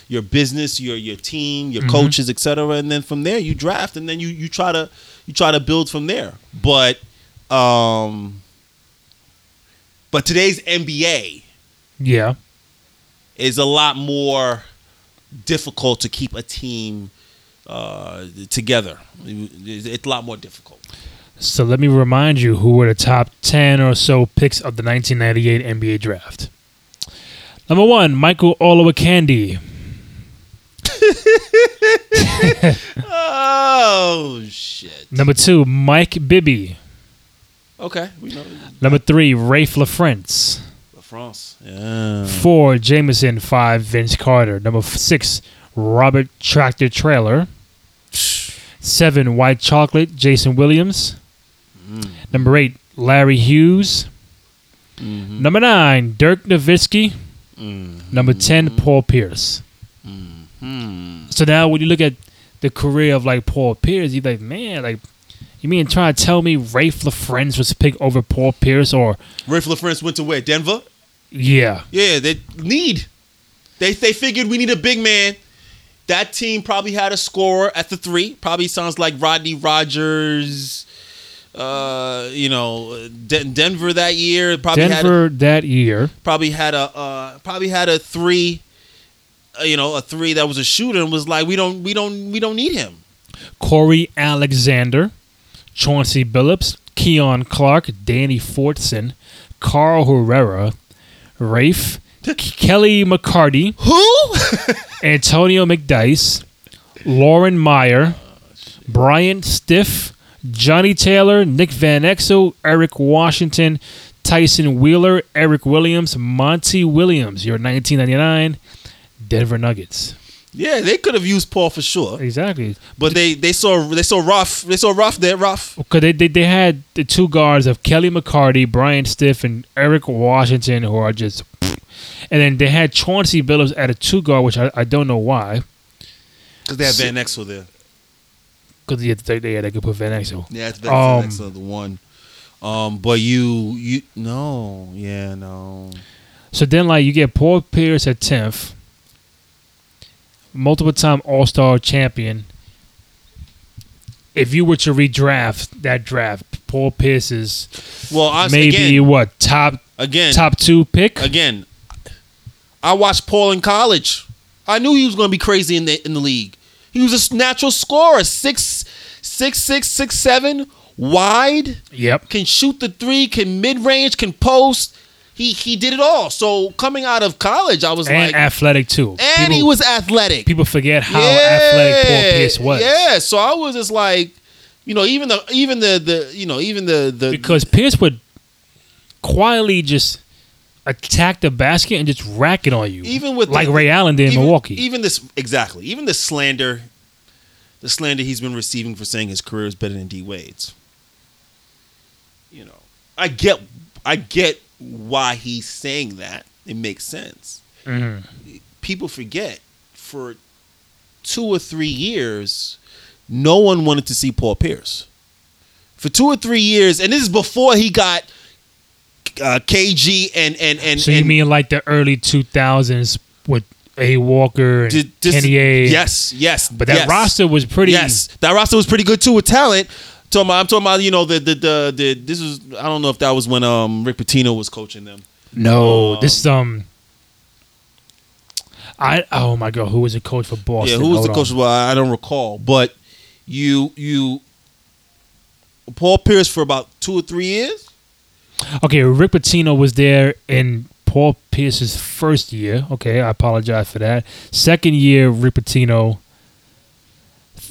your business, your your team, your coaches, etc. And then from there you draft, and then you you try to you try to build from there. But um, but today's NBA Yeah. is a lot more difficult to keep a team uh, together. It's a lot more difficult. So let me remind you who were the top 10 or so picks of the 1998 NBA draft. Number one, Michael Olowokandi. *laughs* Oh shit! Number two, Mike Bibby. Okay, we know Number three, Raef LaFrentz. France. Yeah. Four, Jamison. Five, Vince Carter. Number f- six, Robert Tractor Traylor. Seven, White Chocolate, Jason Williams. Mm. Number eight, Larry Hughes. Mm-hmm. Number nine, Dirk Nowitzki. Mm-hmm. Number 10, Paul Pierce. Mm-hmm. So now when you look at the career of like Paul Pierce, you're like, man, like, you mean trying to tell me Raef LaFrentz was picked over Paul Pierce or, Raef LaFrentz went to where? Denver. yeah. Yeah, they need. They they figured we need a big man. That team probably had a scorer at the three. Probably sounds like Rodney Rogers. Uh, you know, Den- Denver that year probably had a, Denver that year. probably had a uh, probably had a three. Uh, you know, a three that was a shooter and was like, we don't, we don't, we don't need him. Corey Alexander, Chauncey Billups, Keon Clark, Danny Fortson, Carl Herrera, Raef, *laughs* Kelly McCarty, Who? *laughs* Antonio McDyess, Loren Meyer, Bryant Stith, Johnny Taylor, Nick Van Exel, Eric Washington, Tyson Wheeler, Eric Williams, Monty Williams. Your 1999 Denver Nuggets. Yeah, they could have used Paul for sure, Exactly. but they they saw they saw rough they saw rough there rough. Because they, they, they had the two guards of Kelly McCarty, Bryant Stith, and Eric Washington, who are just. And then they had Chauncey Billups at a two guard, which I, I don't know why. Because they had Van Exel there. Because they, they, they, they could put Van Exel. Yeah, it's Van Um, Exel, the one. Um, but you you no yeah no. So then, like, you get Paul Pierce at 10th, multiple time All Star champion. If you were to redraft that draft, Paul Pierce is Well, I, maybe again, what top again top two pick. again. I watched Paul in college. I knew he was going to be crazy in the in the league. He was a natural scorer, six, six, six, six, seven, wide. Yep. Can shoot the three. Can mid range. Can post. He he did it all. So coming out of college, I was like And like, athletic too. and he was athletic. People forget how athletic Paul Pierce was. Yeah, so I was just like, you know, even the even the the you know even the the Because Pierce would quietly just attack the basket and just rack it on you. even with like the- Ray Allen did in even, Milwaukee. Even this exactly, even the slander, the slander he's been receiving for saying his career is better than D Wade's. You know, I get, I get why he's saying that. It makes sense. Mhm. People forget for two or three years, no one wanted to see Paul Pierce. For two or three years, and this is before he got uh, KG and and and. So you and mean like the early 2000s with A. Walker and Did- this- Kenny A? Yes, yes. But that yes. roster was pretty. Yes, that roster was pretty good too with talent. Talking about, I'm talking about you know the the the, the this was I don't know if that was when um Rick Pitino was coaching them. No, this is um. I oh my god, who was the coach for Boston? yeah, who was Hold the coach? Well, I don't recall, but you you Paul Pierce for about two or three years. Okay, Rick Pitino was there in Paul Pierce's first year. Okay, I apologize for that. Second year, Rick Pitino.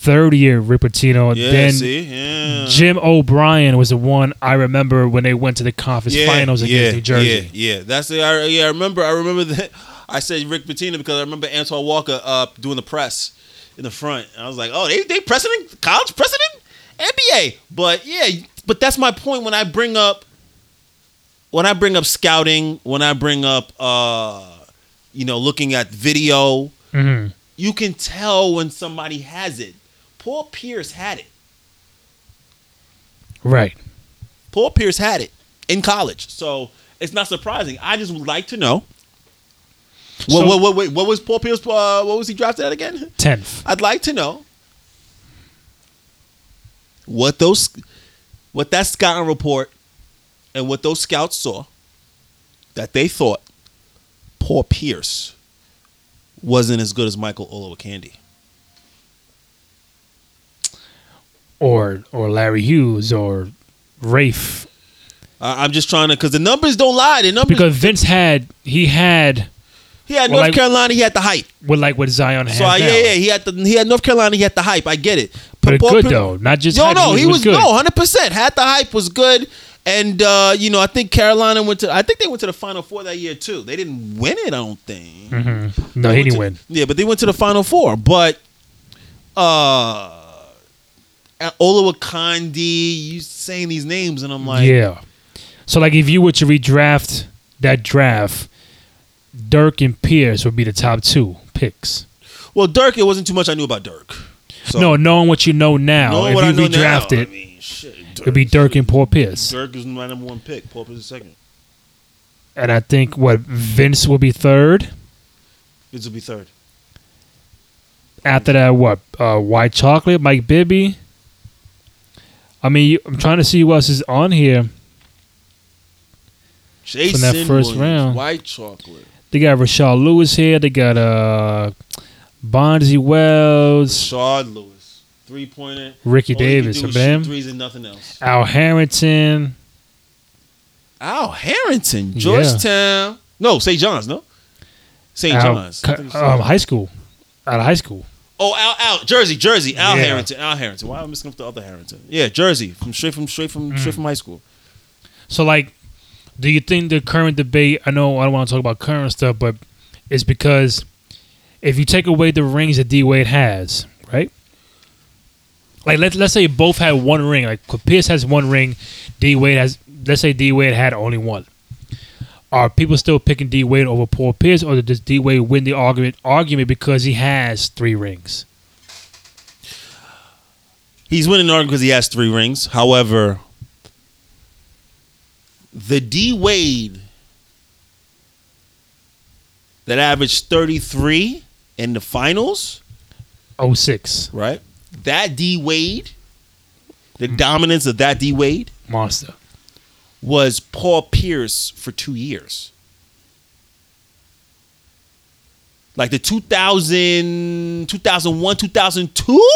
Third year, Rick Pitino. Yeah, then yeah. Jim O'Brien was the one I remember when they went to the conference yeah, finals against New Jersey. Yeah, yeah, that's the I, yeah, I remember. I remember that. *laughs* I said Rick Pitino because I remember Antoine Walker uh, doing the press in the front. And I was like, oh, they they precedent college president NBA. But yeah, but that's my point when I bring up when I bring up scouting, when I bring up uh, you know looking at video, hmm you can tell when somebody has it. Paul Pierce had it. Right. Paul Pierce had it in college, so it's not surprising. I just would like to know. What, So- what, what, wait, what was Paul Pierce? Uh, what was he drafted at again? Tenth. I'd like to know what those, what that scouting report, and what those scouts saw that they thought Paul Pierce wasn't as good as Michael Olowokandi. Or or Larry Hughes or Raef. I'm just trying to because the numbers don't lie. The numbers Because Vince had he had he had North like- Carolina, he had the hype. with like what Zion has So yeah, yeah, he had the he had North Carolina, he had the hype. I get it. But Paul good Pierce- though, not just No, hype, no, he was, good. no, hundred percent. Had the hype was good, and uh, you know I think Carolina went to. I think they went to the Final Four that year too. They didn't win it. I don't think. Mhm. No, They he didn't to- win. Yeah, but they went to the Final Four. But uh, Olowokandi, you saying these names, and I'm like, yeah. So like if you were to redraft that draft, Dirk and Pierce would be the top two picks. well, Dirk. It wasn't too much I knew about Dirk. So, no, knowing what you know now, if you I know now, redraft it, I mean, shit, it'd be Dirk and Paul Pierce. Dirk is my number one pick. Paul is second. And I think what Vince will be third. This will be third. After that, what? Uh, White Chocolate, Mike Bibby. I mean, I'm trying to see who else is on here. Jason that first Williams, round. White chocolate. They got Rashard Lewis here. They got uh, Bonzi Wells, Shard Lewis. Three pointer. Ricky Davis. Remember him? Threes and nothing else. Al Harrington. Al Harrington. Georgetown. No, St. John's, no? St. John's. I co- think it's St. um, high school. Out of high school. Oh, Al, Al, Jersey, Jersey, Al Yeah. Harrington, Al Harrington. Why am I missing up the other Harrington? Yeah, Jersey, from straight from straight from Mm. straight from high school. So, like, do you think the current debate? I know I don't want to talk about current stuff, but it's because if you take away the rings that D Wade has, right? Like, let's let's say both had one ring. Like, Pierce has one ring, D Wade has. Let's say D Wade had only one. Are people still picking D Wade over Paul Pierce, or does D Wade win the argument argument because he has three rings? He's winning the argument because he has three rings. However, the D Wade that averaged 33 in the finals, Oh six right? That D Wade, the dominance of that D Wade monster. Was Paul Pierce for two years. Like the 2000, 2001, 2002?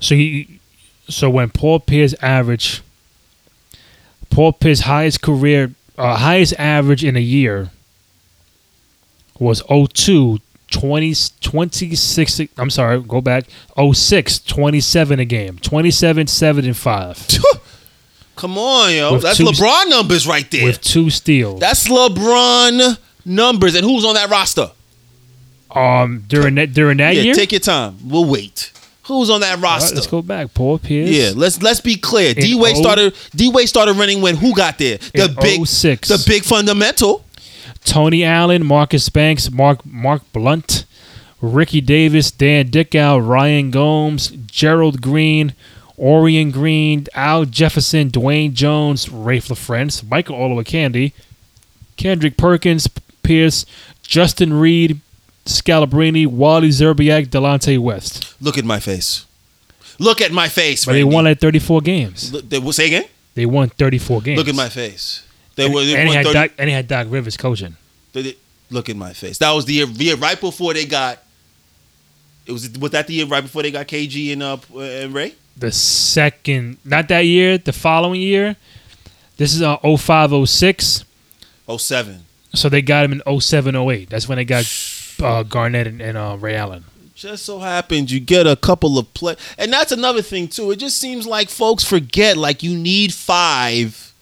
So he, so when Paul Pierce average, Paul Pierce highest career, uh, highest average in a year was 02, 20, 26, I'm sorry, go back, 06, 27 a game, 27, 7 and 5 Come on, yo. With That's two- LeBron numbers right there. with two steals. That's LeBron numbers. And who's on that roster? Um, during that during that yeah, year, take your time. We'll wait. Who's on that All right, roster? let's go back. Paul Pierce, Yeah, let's let's be clear. D Wade O- started D Wade started running when who got there? The big 06. the big fundamental. Tony Allen, Marcus Banks, Mark Mark Blount, Ricky Davis, Dan Dickau, Ryan Gomes, Gerald Green, Orien Greene, Al Jefferson, Dwayne Jones, Raef LaFrentz, Michael Olowokandi, Kendrick Perkins, Pierce, Justin Reed, Scalabrine, Wally Szczerbiak, Delonte West. Look at my face. Look at my face. But they won at 34 games. Look, they, say again. They won 34 games. Look at my face. They and, were. They and, he won had 30 Doc, and had Doc Rivers coaching. they look at my face. That was the year, the year right before they got. It was was that the year right before they got KG and uh and Ray. The second, not that year, the following year. This is uh, 05, 06. Oh seven. So they got him in 07, 08. That's when they got uh, Garnett and, and uh, Ray Allen. Just so happens you get a couple of play, and that's another thing too. It just seems like folks forget like you need five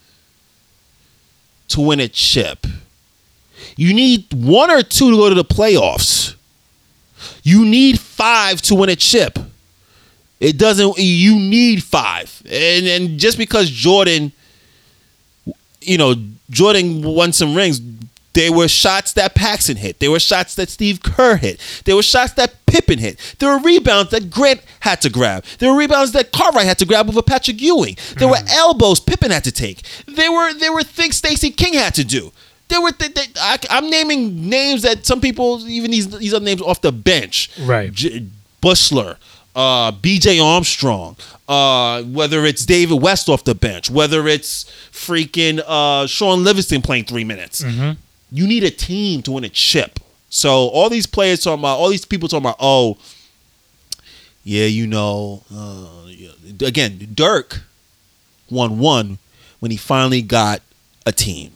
to win a chip. You need one or two to go to the playoffs. You need five to win a chip. It doesn't. You need five, and and just because Jordan, you know, Jordan won some rings. There were shots that Paxson hit. There were shots that Steve Kerr hit. There were shots that Pippen hit. There were rebounds that Grant had to grab. There were rebounds that Cartwright had to grab over Patrick Ewing. There were hmm. elbows Pippen had to take. There were there were things Stacey King had to do. There were th- th- I, I'm naming names that some people even these these are names off the bench. Right. J- Buechler, uh, B.J. Armstrong, uh, whether it's David West off the bench, whether it's freaking uh, Shaun Livingston playing three minutes. You need a team to win a chip. So all these players talking about, all these people talking about, oh, yeah, you know, uh, yeah. again, Dirk won one when he finally got a team.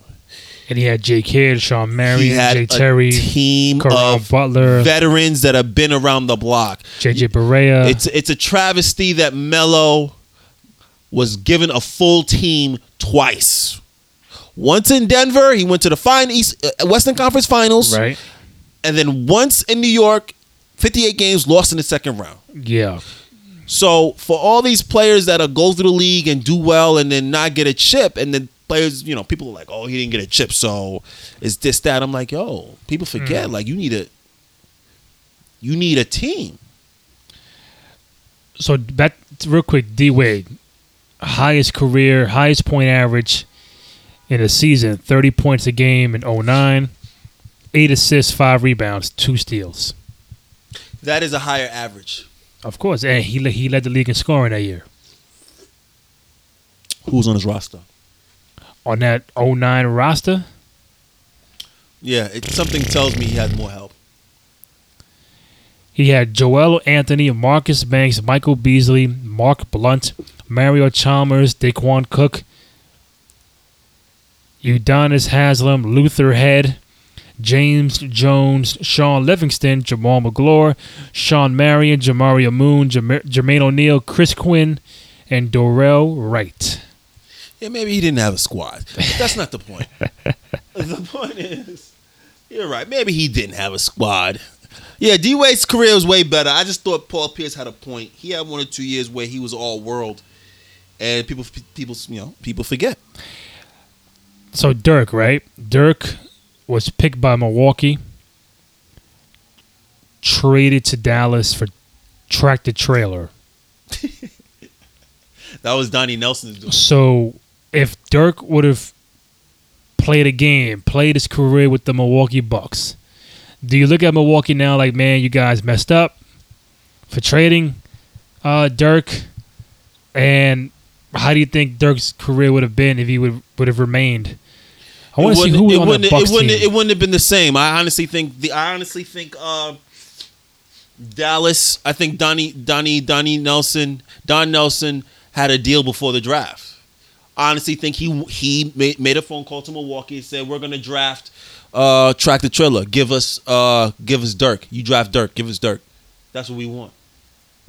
And he had Jay Kidd, Shawn He Marion, had Jay a Terry, team Caron of Butler, veterans that have been around the block. JJ Barea. It's it's a travesty that Melo was given a full team twice. Once in Denver, he went to the fine East uh, Western Conference Finals, right? and then once in New York, 58 games lost in the second round. Yeah. So for all these players that are go through the league and do well and then not get a chip, and then players, you know, people are like, "Oh, he didn't get a chip," so it's this that. I'm like, yo, people hmm. forget like you need a you need a team. So back real quick, D Wade, highest career, highest point average in a season, 30 points a game in 09, 8 assists, 5 rebounds, 2 steals. That is a higher average. Of course, and he he led the league in scoring that year. Who's on his roster? On that 09 roster, Yeah, it, something tells me he had more help. he had Joel Anthony, Marcus Banks, Michael Beasley, Mark Blount, Mario Chalmers, Daequan Cook, Udonis Haslem, Luther Head, James Jones, Shaun Livingston, Jamaal Magloire, Shawn Marion, Jamario Moon, Jermaine O'Neal, Chris Quinn, and Dorell Wright. Yeah, maybe he didn't have a squad. But that's not the point. *laughs* the point is, you're right. Maybe he didn't have a squad. Yeah, D Wade's career was way better. I just thought Paul Pierce had a point. He had one or two years where he was all world, and people, people, you know, people forget. So Dirk, right? Dirk was picked by Milwaukee, traded to Dallas for Tractor Traylor. *laughs* That was Donnie Nelson's doing. So if Dirk would have played a game, played his career with the Milwaukee Bucks, do you look at Milwaukee now like, man, you guys messed up for trading uh, Dirk? And how do you think Dirk's career would have been if he would would have remained? I want to see who was it on wouldn't, the Bucks it wouldn't, team. it wouldn't have been the same. I honestly think the I honestly think uh, Dallas. I think Donnie Donnie Donnie Nelson Don Nelson had a deal before the draft. Honestly think he he made, made a phone call to Milwaukee and said we're gonna draft uh track the trailer. Give us uh give us Dirk. You draft Dirk. Give us Dirk. That's what we want.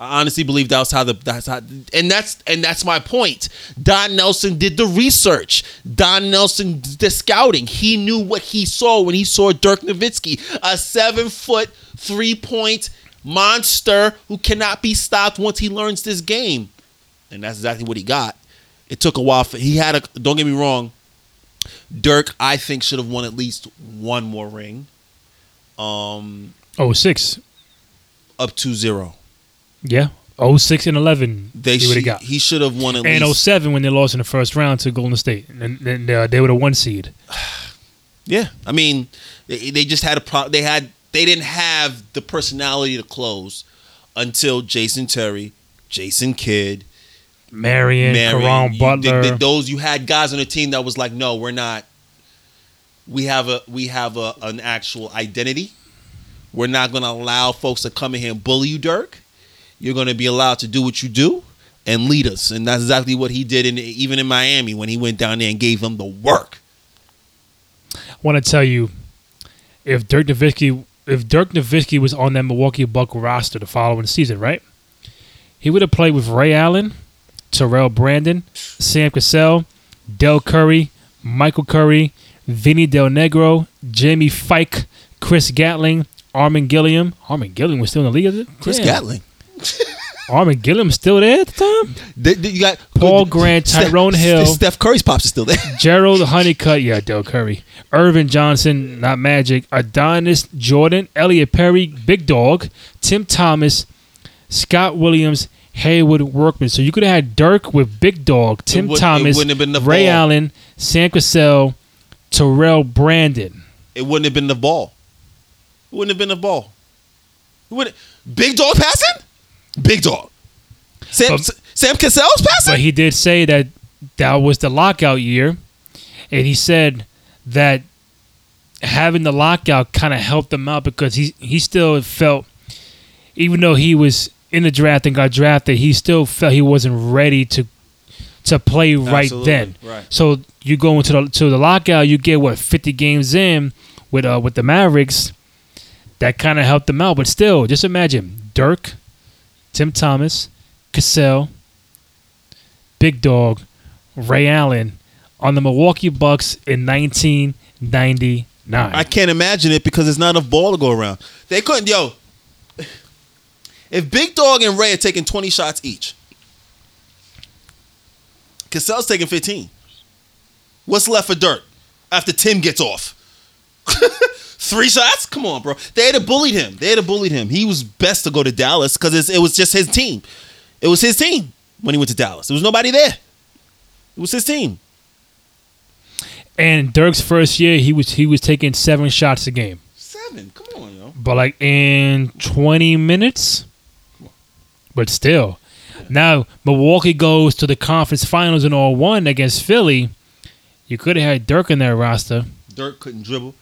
I honestly believe that's how the that's how and that's and that's my point. Don Nelson did the research. Don Nelson did the scouting. He knew what he saw when he saw Dirk Nowitzki, a seven foot three point monster who cannot be stopped once he learns this game, and that's exactly what he got. It took a while for he had a. Don't get me wrong. Dirk, I think, should have won at least one more ring. Um, Oh six, up 2-0. yeah. Oh six and eleven. They he would have should, got. he should have won at And least 07 when they lost in the first round to Golden State, and then uh, they were the one seed. *sighs* Yeah, I mean, they, they just had a problem. They had they didn't have the personality to close until Jason Terry, Jason Kidd, Marion, Marion. Caron You- Butler. th- th- those you had guys on the team that was like, no, we're not. We have a we have a an actual identity. We're not going to allow folks to come in here and bully you, Dirk. You're going to be allowed to do what you do and lead us, and that's exactly what he did. In even in Miami when he went down there and gave them the work. I want to tell you, if Dirk Nowitzki, if Dirk Nowitzki was on that Milwaukee Buck roster the following season, right, he would have played with Ray Allen, Terrell Brandon, Sam Cassell, Dell Curry, Michael Curry, Vinny Del Negro, Jamie Feick, Chris Gatling, Armen Gilliam. Armen Gilliam was still in the league. at the- Chris Damn. Gatling. *laughs* Armen Gilliam still there at the time. They- they- you got Paul Grant, Tyrone Hill. Steph Curry's pops is still there. *laughs* Gerald Honeycutt, yeah, Dell Curry, Ervin Johnson, not Magic, Adonis Jordan, Elliot Perry, Big Dog, Tim Thomas, Scott Williams, Haywood Workman. So you could have had Dirk with Big Dog, Tim it Thomas, wouldn't have been the Ray ball. Allen, Sam Cassell, Terrell Brandon. It wouldn't have been the ball. It wouldn't have been the ball. It wouldn't. Big dog passing. Big dog. Sam But- Sam Cassell's passing. But he did say that that was the lockout year, and he said that having the lockout kind of helped him out because he he still felt, even though he was in the draft and got drafted, he still felt he wasn't ready to to play right Absolutely, then. right. So you go into the to the lockout, you get what fifty games in with uh with the Mavericks. That kind of helped them out, but still, just imagine Dirk, Tim Thomas, Cassell, Big Dog, Ray Allen on the Milwaukee Bucks in 1999. I can't imagine it because there's not enough ball to go around. They couldn't. Yo, if Big Dog and Ray are taking 20 shots each, Cassell's taking 15. What's left for Dirk after Tim gets off? *laughs* Three shots? Come on, bro. They had to bullied him. They had to bullied him. He was best to go to Dallas because it was just his team. It was his team when he went to Dallas. There was nobody there. It was his team. and Dirk's first year, he was he was taking seven shots a game, Seven. Come on, yo. but like in 20 minutes. But still, now Milwaukee goes to the conference finals in all one against Philly. You could have had Dirk in that roster, Dirk couldn't dribble.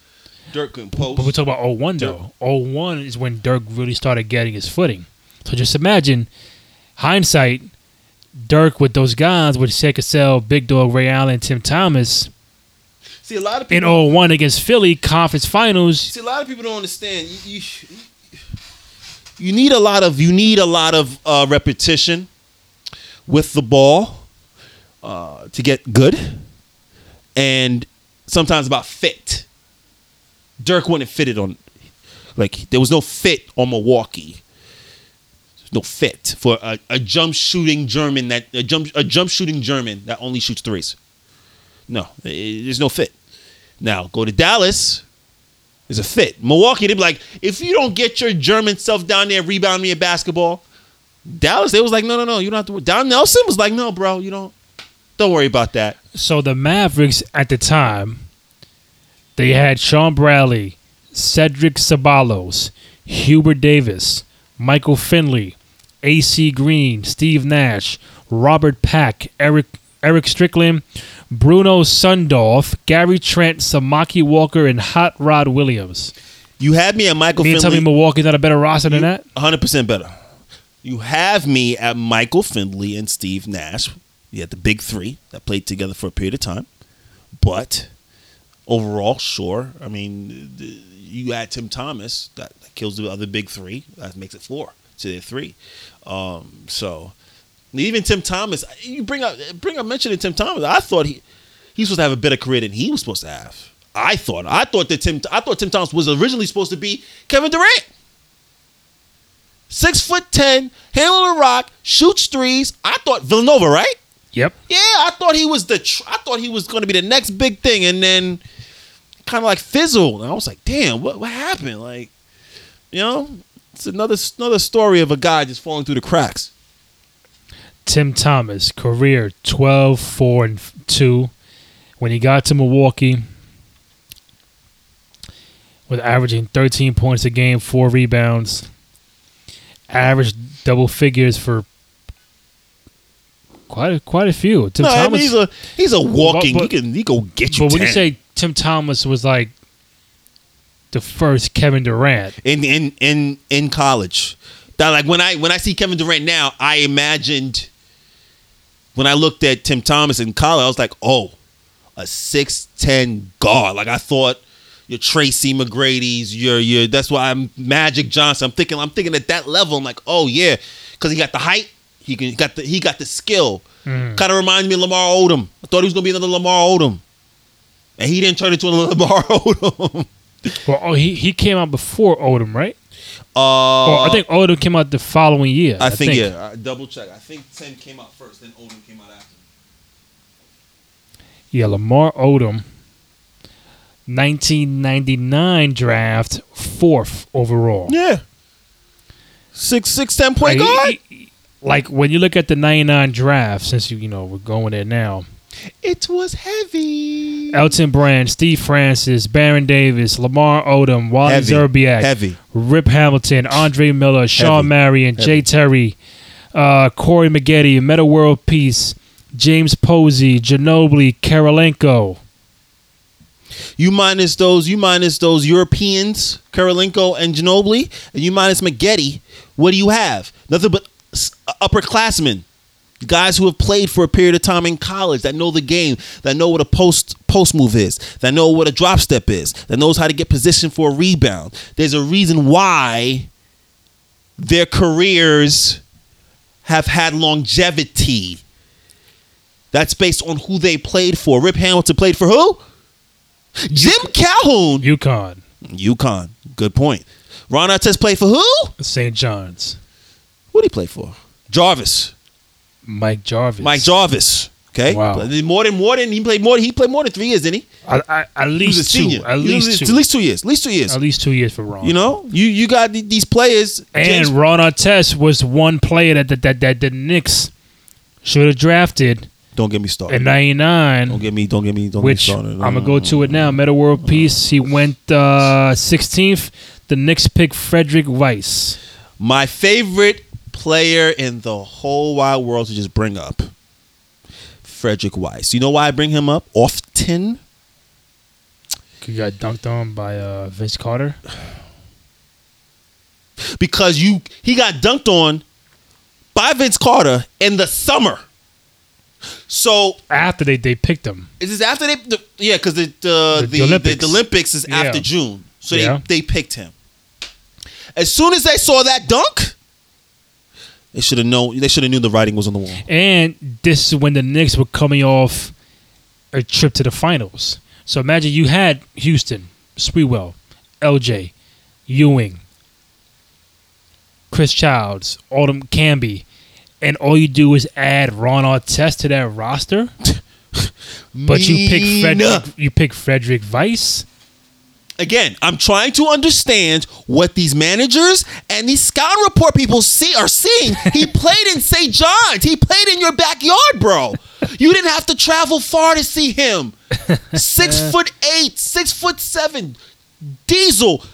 Dirk couldn't post. but we're talking about 01 though. 01 is when Dirk really started getting his footing. So just imagine, hindsight, Dirk with those guys with Shea Cassell, Big Dog, Ray Allen, Tim Thomas. See, a lot of people in people. 01 against Philly conference finals. See, a lot of people don't understand. You, you, you need a lot of you need a lot of uh, repetition with the ball uh, to get good, and sometimes about fit. Dirk wouldn't fit it on, like there was no fit on Milwaukee. No fit for a, a jump shooting German that a jump a jump shooting German that only shoots threes. No, eh, there's no fit. Now go to Dallas. There's a fit. Milwaukee, they'd be like, if you don't get your German self down there, rebound me a basketball. Dallas, they was like, no, no, no, you don't have to. Don Nelson was like, no, bro, you don't. Don't worry about that. So the Mavericks at the time, they had Shawn Bradley, Cedric Ceballos, Hubert Davis, Michael Finley, AC Green, Steve Nash, Robert Pack, Eric Eric Strickland, Bruno Sundov, Gary Trent, Samaki Walker, and Hot Rod Williams. You had me at Michael You mean tell me Finley. Milwaukee's not a better roster than that? 100% better. You have me at Michael Finley and Steve Nash. You had the big three that played together for a period of time. But overall, sure. I mean, the- you add Tim Thomas, that, that kills the other big three. That makes it four to their three. Um, so even Tim Thomas, you bring up bring up mentioning Tim Thomas. I thought he he's supposed to have a better career than he was supposed to have. I thought. I thought that Tim I thought Tim Thomas was originally supposed to be Kevin Durant. Six foot ten, handle the rock, shoots threes. I thought Villanova, right? Yep. Yeah, I thought he was the. Tr- I thought he was going to be the next big thing, and then kind of like fizzled. And I was like, damn, what what happened? Like, you know, it's another another story of a guy just falling through the cracks. Tim Thomas, career 12, 4, and 2. When he got to Milwaukee, was averaging 13 points a game, 4 rebounds, averaged double figures for quite a, quite a few. Tim no, I Thomas, mean, he's a he's a walking. But- he can he go get you. but when you say Tim Thomas was like the first Kevin Durant, in in in in college. That like when I when I see Kevin Durant now, I imagined when I looked at Tim Thomas in college, I was like, oh, a six ten guard. Like I thought your Tracy McGrady's, your your that's why I'm Magic Johnson. I'm thinking I'm thinking at that level. I'm like, oh yeah, because he got the height, he can he got the he got the skill. Mm. Kind of reminds me of Lamar Odom. I thought he was gonna be another Lamar Odom, and he didn't turn into another *laughs* Lamar Odom. well, oh, he he came out before Odom, right? Uh, I think Odom came out the following year. I, think, yeah. I double check. I think Tim came out first, then Odom came out after. Yeah, Lamar Odom, 1999 draft, fourth overall. Yeah. Six six ten point Like, guard. he- like when you look at the 99 draft, since you you know we're going there now. It was heavy. Elton Brand, Steve Francis, Baron Davis, Lamar Odom, Wally Heavy. Szczerbiak, Heavy. Rip Hamilton, Andre Miller, Shawn Heavy. Marion, Jay Terry, uh, Corey Maggette, Meta World Peace, James Posey, Ginobili, Kirilenko. You minus those. You minus those Europeans, Kirilenko and Ginobili, and you minus Maggette. What do you have? Nothing but upperclassmen, guys who have played for a period of time in college that know the game, that know what a post post move is, that know what a drop step is, that knows how to get positioned for a rebound. There's a reason why their careers have had longevity. That's based on who they played for. Rip Hamilton played for who? Jim Calhoun. UConn, UConn. Good point. Ron Artest played for who? St. John's, what did he play for? Jarvis. Mike Jarvis. Mike Jarvis. Okay. Wow. More than more than he played more. He played more than three years, didn't he? I, I, at He least two. senior. At least was- two. At least two years. At least two years. At least two years for Ron. You know, you you got these players. and James- Ron Artest was one player that that that, that the Knicks should have drafted don't get me started. in '99. don't get me. Don't get me. Don't which get me started. I'm gonna go to it now. Meta World Peace. He went uh, 16th. The Knicks picked Frederic Weis. My favorite player in the whole wide world to just bring up, Frederic Weis. You know why I bring him up often? He got dunked on by uh, Vince Carter. because you he got dunked on by Vince Carter in the summer. So After they they picked him. is this after they? The, yeah, because the the The- Olympics. the Olympics is after June, so Yeah. they they picked him. As soon as they saw that dunk, they should have known. They should have knew the writing was on the wall. And this is when the Knicks were coming off a trip to the finals. So imagine you had Houston, Sprewell, LJ, Ewing, Chris Childs, Autumn Camby, and all you do is add Ron Artest to that roster. *laughs* But you pick. Frederic, you pick Frederic Weis. Again, I'm trying to understand what these managers and these scout report people see are seeing. *laughs* He played in St. John's. He played in your backyard, bro. You didn't have to travel far to see him. Six *laughs* foot eight, six foot seven, diesel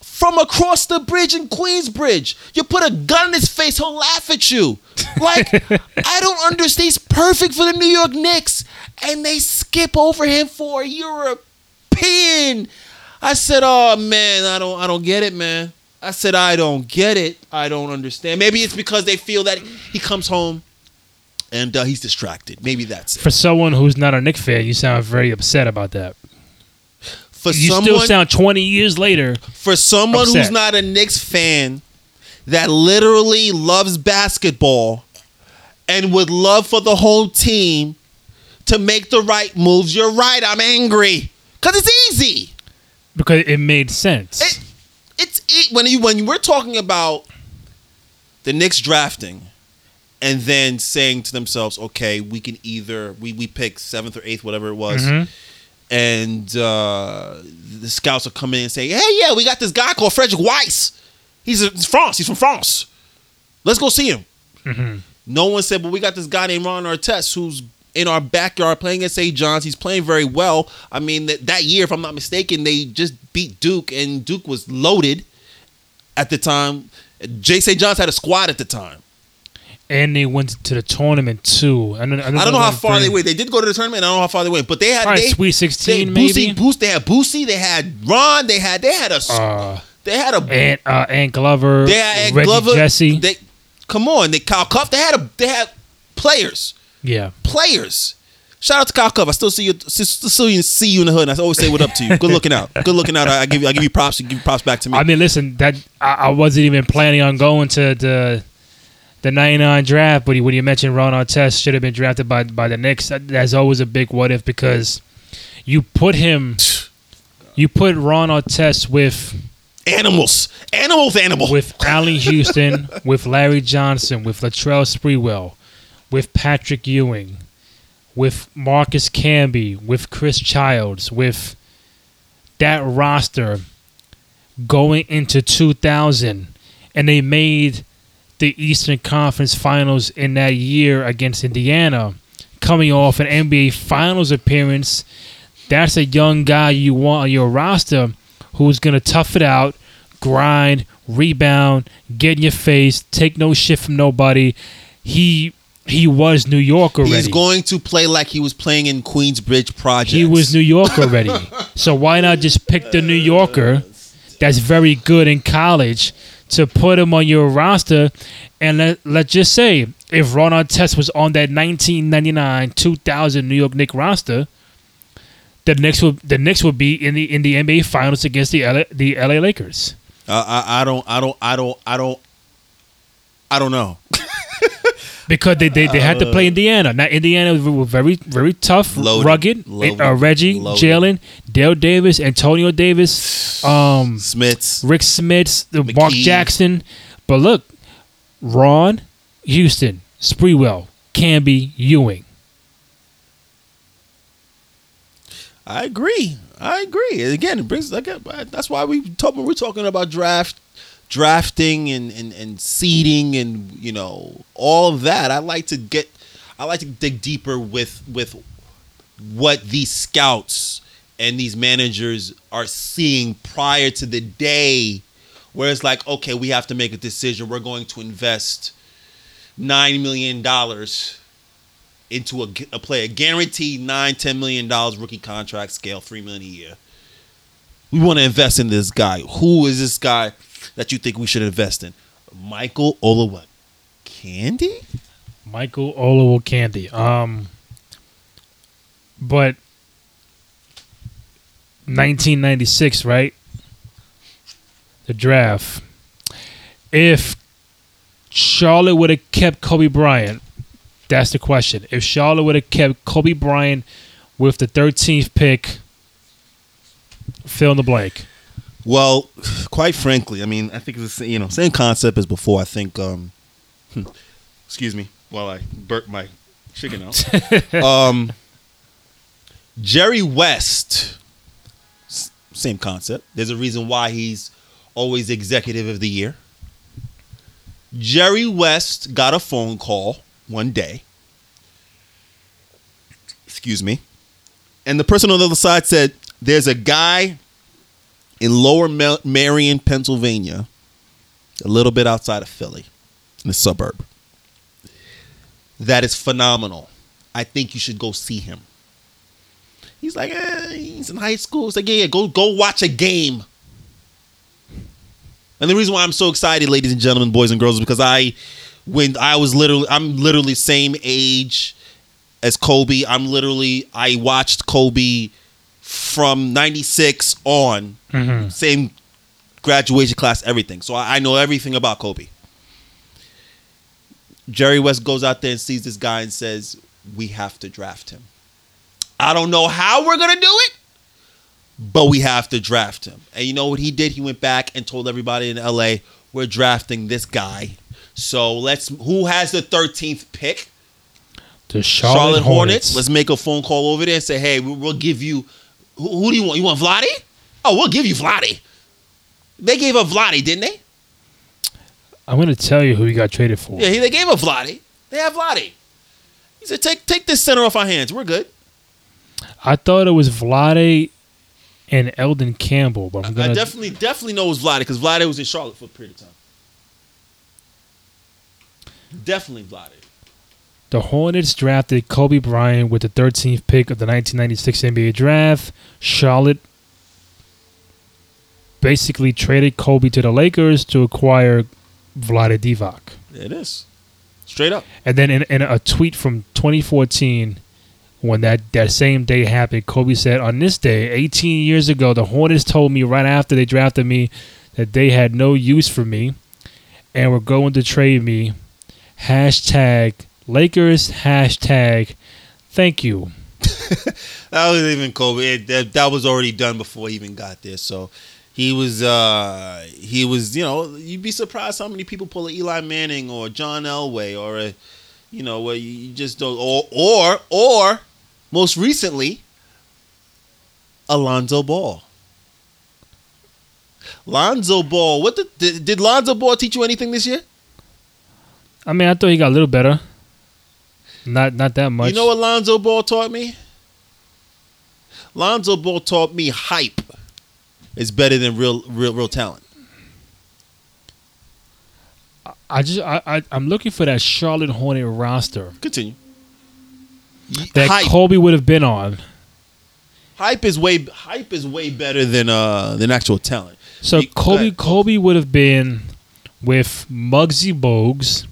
from across the bridge in Queensbridge. You put a gun in his face, he'll laugh at you. Like, *laughs* I don't understand. He's perfect for the New York Knicks. And they skip over him for a European. I said, "Oh man, I don't, I don't get it, man." I said, "I don't get it. I don't understand." Maybe it's because they feel that he comes home and uh, he's distracted. Maybe that's it. For someone who's not a Knicks fan, you sound very upset about that. For You someone, still sound 20 years later. for someone who's not a Knicks fan that literally loves basketball and would love for the whole team to make the right moves. You're right. I'm angry because it's easy. Because it made sense. It, it's it, when you when we're talking about the Knicks drafting and then saying to themselves, okay, we can either we we pick seventh or eighth, whatever it was, Mhm. and uh, the scouts will come in and say, hey, yeah, we got this guy called Frederic Weis. He's, a, France. He's from France. Let's go see him. Mhm. No one said, but we got this guy named Ron Artest who's in our backyard playing at St. John's. He's playing very well. I mean, that, that year, if I'm not mistaken, they just beat Duke, and Duke was loaded at the time. J. St. John's had a squad at the time. and they went to the tournament too. I don't, I don't know how far they went. They did go to the tournament. I don't know how far they went, but they had Probably they, Sweet 16 they, maybe? Boosie, Boost, they had Boosie. They had Ron. They had they had a Uh, they had a and uh, Ant Glover, they had Ed Reggie Glover. Jesse. They come on. They Kyle Cuff. They had a they had players. Yeah, players. Shout out to Kyle Cuff. I still see you, still see you in the hood. And I always say what up to you. Good looking out. Good looking out. I, I give you, I give you props. You give props back to me. I mean, listen, that I, I wasn't even planning on going to the the '99 draft, but when you mentioned Ron Artest should have been drafted by by the Knicks, that- that's always a big what if because you put him, you put Ron Artest with animals, animals, animal. with Allan Houston, with Larry Johnson, with Latrell Sprewell, with Patrick Ewing, with Marcus Camby, with Chris Childs, with that roster going into 2000, and they made the Eastern Conference Finals in that year against Indiana, coming off an NBA Finals appearance. That's a young guy you want on your roster who's going to tough it out, grind, rebound, get in your face, take no shit from nobody. He he was New York already. He's going to play like he was playing in Queensbridge Project. He was New York already. *laughs* so why not just pick the New Yorker that's very good in college to put him on your roster and let, let's just say if Ron Artest was on that 1999 2000 New York Knicks roster the Knicks would the Knicks would be in the in the NBA finals against the LA, the LA Lakers. Uh, I, I don't. I don't. I don't. I don't. I don't know. *laughs* because they, they, they had to play Indiana. Now Indiana were very very tough, Loaded. rugged. Loaded. Uh, Reggie, Loaded. Jalen, Dale Davis, Antonio Davis, um, Smiths. Rick Smits, the Mark Jackson. But look, Ron, Houston, Sprewell, Camby, Ewing. I agree. I agree. And again, it brings. Again, that's why we talk when we're talking about draft, drafting and, and and seeding and you know all of that. I like to get. I like to dig deeper with with what these scouts and these managers are seeing prior to the day where it's like, okay, we have to make a decision. We're going to invest nine million dollars into a, a player, guaranteed nine, ten million dollars rookie contract, scale three million a year. We want to invest in this guy. Who is this guy that you think we should invest in? Michael Olawa. Candy? Michael Olowokandi. Um, But 1996, right? The draft. If Charlotte would have kept Kobe Bryant, that's the question. If Charlotte would have kept Kobe Bryant with the 13th pick, fill in the blank. Well, quite frankly, I mean, I think it's the same, you know same concept as before. I think. Um, excuse me, while I burp my chicken out. *laughs* um, Jerry West, same concept. There's a reason why he's always executive of the year. Jerry West got a phone call one day. Excuse me. And the person on the other side said, There's a guy in lower Merion, Pennsylvania, a little bit outside of Philly, in a suburb, that is phenomenal. I think you should go see him. He's like, eh, he's in high school. He's like, yeah, yeah, go go watch a game. And the reason why I'm so excited, ladies and gentlemen, boys and girls, is because I, when I was literally, I'm literally same age as Kobe. I'm literally, I watched Kobe from '96 on, Mm-hmm. same graduation class, everything. So I, I know everything about Kobe. Jerry West goes out there and sees this guy and says, "We have to draft him." I don't know how we're gonna do it, but we have to draft him. And you know what he did? He went back and told everybody in LA, "We're drafting this guy." So let's. Who has the 13th pick? The Charlotte, Charlotte, Hornets. Hornets. Let's make a phone call over there and say, "Hey, we- we'll give you. Who, who do you want? You want Vladdy? Oh, we'll give you Vladdy." They gave up Vladdy, didn't they? I'm going to tell you who he got traded for. Yeah, they gave up Vladdy. They have Vladdy. He said, "Take take this center off our hands. We're good." I thought it was Vlade and Elden Campbell, but I'm I gonna definitely definitely know it was Vladdy because Vladdy was in Charlotte for a period of time. Definitely Vladdy. The Hornets drafted Kobe Bryant with the 13th pick of the 1996 NBA draft. Charlotte basically traded Kobe to the Lakers to acquire Vlade Divac. It is. Straight up. And then in, in a tweet from 2014, when that, that same day happened, Kobe said, On this day, 18 years ago, the Hornets told me right after they drafted me that they had no use for me and were going to trade me. Hashtag Lakers, hashtag thank you. *laughs* That was even Kobe. It, that, that was already done before he even got there. So he was uh he was you know you'd be surprised how many people pull a Eli Manning or John Elway or a you know where you just don't or or or most recently Alonzo Ball. Lonzo Ball. What the, did, did Lonzo Ball teach you anything this year? I mean, I thought he got a little better. Not not that much. You know what Lonzo Ball taught me? Lonzo Ball taught me hype is better than real real real talent. I just I, I I'm looking for that Charlotte Hornet roster Continue. that hype, Kobe would have been on. hype is way hype is way better than uh than actual talent. So You- Kobe. Kobe would have been with Muggsy Bogues,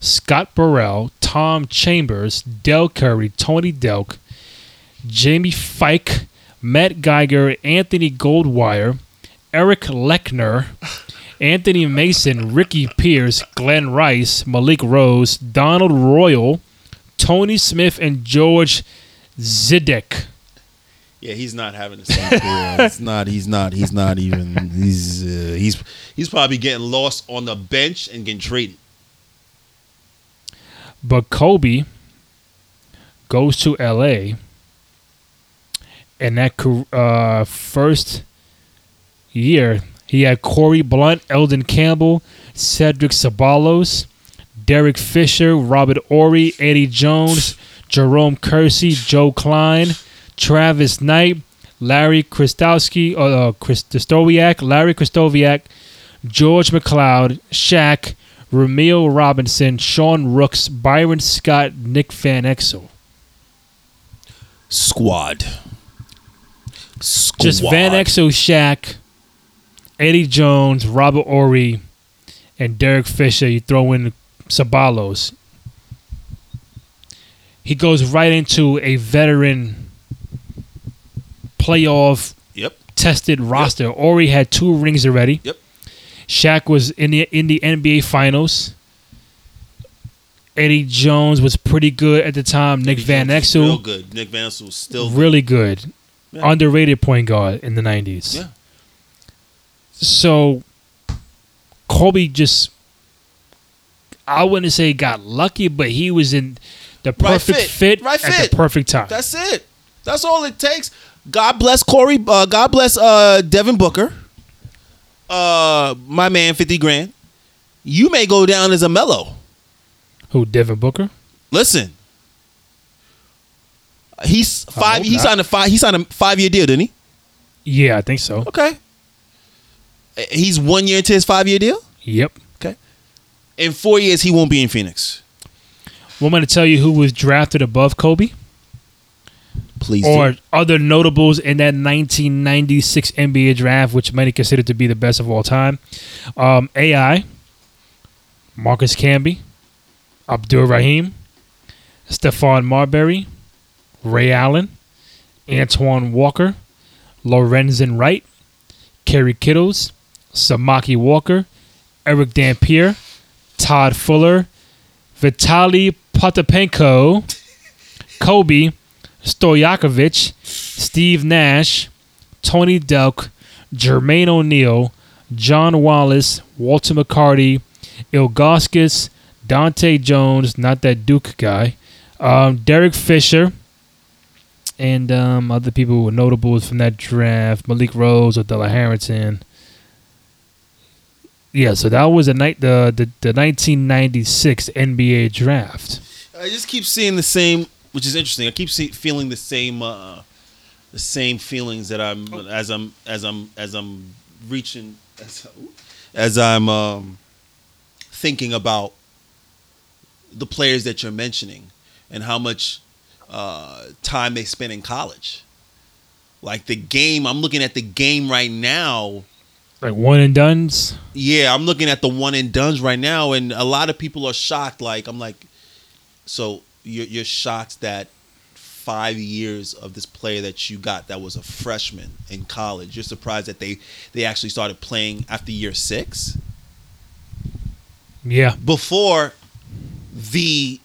Scott Burrell, Tom Chambers, Dell Curry, Tony Delk, Jamie Feick, Matt Geiger, Anthony Goldwire, Eric Leckner, Anthony Mason, Ricky Pierce, Glen Rice, Malik Rose, Donald Royal, Tony Smith, and George Zidek. Yeah, he's not having the *laughs* same career. It's not. He's not. He's not even. He's uh, he's he's probably getting lost on the bench and getting traded. But Kobe goes to LA, and that uh, first year, he had Corey Blount, Elden Campbell, Cedric Ceballos, Derek Fisher, Robert Horry, Eddie Jones, Jerome Kersey, Joe Kleine, Travis Knight, Larry Kristowski, uh, Krystkowiak, Larry Krystkowiak, George McCloud, Shaq, Rumeal Robinson, Sean Rooks, Byron Scott, Nick Van Exel. Squad. Squad. Just Van Exel, Shaq, Eddie Jones, Robert Horry, and Derek Fisher. You throw in Ceballos. He goes right into a veteran playoff Yep. tested roster. Horry had two rings already. Yep. Shaq was in the in the NBA Finals. Eddie Jones was pretty good at the time. Nick Van Real Exel, good. Nick Van Exel was still really good, Yeah. underrated point guard in the nineties. Yeah. So Kobe just, I wouldn't say got lucky, but he was in the Right perfect fit. fit, Right at fit. the perfect time. That's it. That's all it takes. God bless Corey. Uh, God bless uh, Devin Booker. Uh, my man, fifty grand. You may go down as a Melo. Who Devin Booker? Listen, he's five. He signed a five. He signed a five year deal, didn't he? Yeah, I think so. Okay. Uh, He's one year into his five year deal. Yep. Okay. In four years, he won't be in Phoenix. Well, I'm going to tell you who was drafted above Kobe. Please. or do. other notables in that 1996 NBA draft, which many consider to be the best of all time. Um, AI, Marcus Camby, Abdur-Rahim, Stephon Marbury, Ray Allen, Antoine Walker, Lorenzen Wright, Kerry Kittles, Samaki Walker, Erick Dampier, Todd Fuller, Vitaly Potapenko, Kobe, Stojakovic, Steve Nash, Tony Delk, Jermaine O'Neal, John Wallace, Walter McCarty, Ilgauskas, Dante Jones, not that Duke guy, um, Derek Fisher, and um, other people who were notables from that draft, Malik Rose Othella Harrington. Yeah, so that was a night the, the the 1996 NBA draft. I just keep seeing the same, which is interesting. I keep see, feeling the same, uh, the same feelings that I'm as I'm as I'm as I'm reaching as, as I'm um, thinking about the players that you're mentioning and how much uh, time they spent in college. Like the game, I'm looking at the game right now. Like one and dones. Yeah, I'm looking at the one and dones right now, and a lot of people are shocked. Like I'm like, so you're, you're shocked that five years of this player that you got that was a freshman in college. You're surprised that they they actually started playing after year six. Yeah. Before the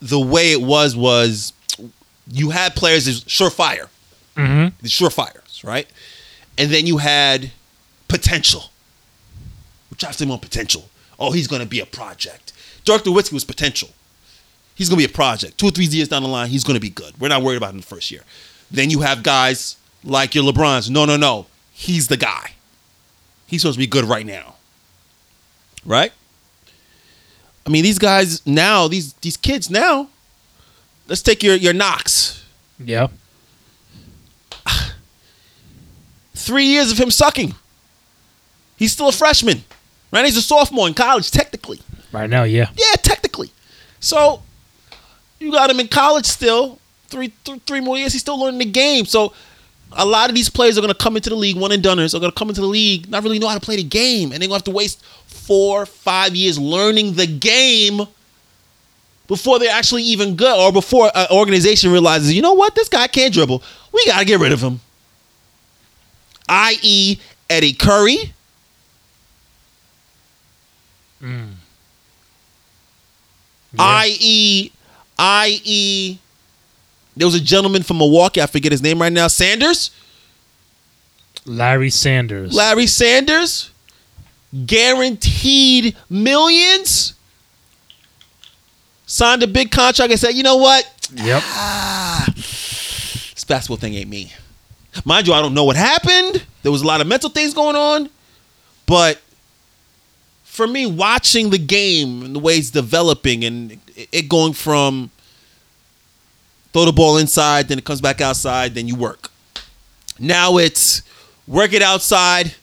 the way it was was you had players as surefire Mm-hmm. the surefires, right? And then you had potential. We drafted him on potential. Oh, he's going to be a project. Dirk Nowitzki was potential. He's going to be a project. Two or three years down the line, he's going to be good. We're not worried about him the first year. Then you have guys like your LeBrons. No, no, no. He's the guy. He's supposed to be good right now. Right? I mean, these guys now, these these kids now. Let's take your your Knox. Yeah. *sighs* three years of him sucking. He's still a freshman, right? He's a sophomore in college, technically. Right now, yeah. Yeah, technically. So you got him in college still. Three, th- three more years. He's still learning the game. So a lot of these players are going to come into the league, one and doneers are going to come into the league, not really know how to play the game, and they're going to have to waste four, five years learning the game before they're actually even good, or before an organization realizes, you know what, this guy can't dribble. We got to get rid of him. I.e., Eddy Curry. Mm. I.e., I.e., there was a gentleman from Milwaukee, I forget his name right now, Sanders. Larry Sanders. Larry Sanders, guaranteed millions. Signed a big contract and said, you know what? yep. Ah, this basketball thing ain't me. Mind you, I don't know what happened. There was a lot of mental things going on. But for me, watching the game and the way it's developing and it- it going from throw the ball inside, then it comes back outside, then you work. Now it's work it outside.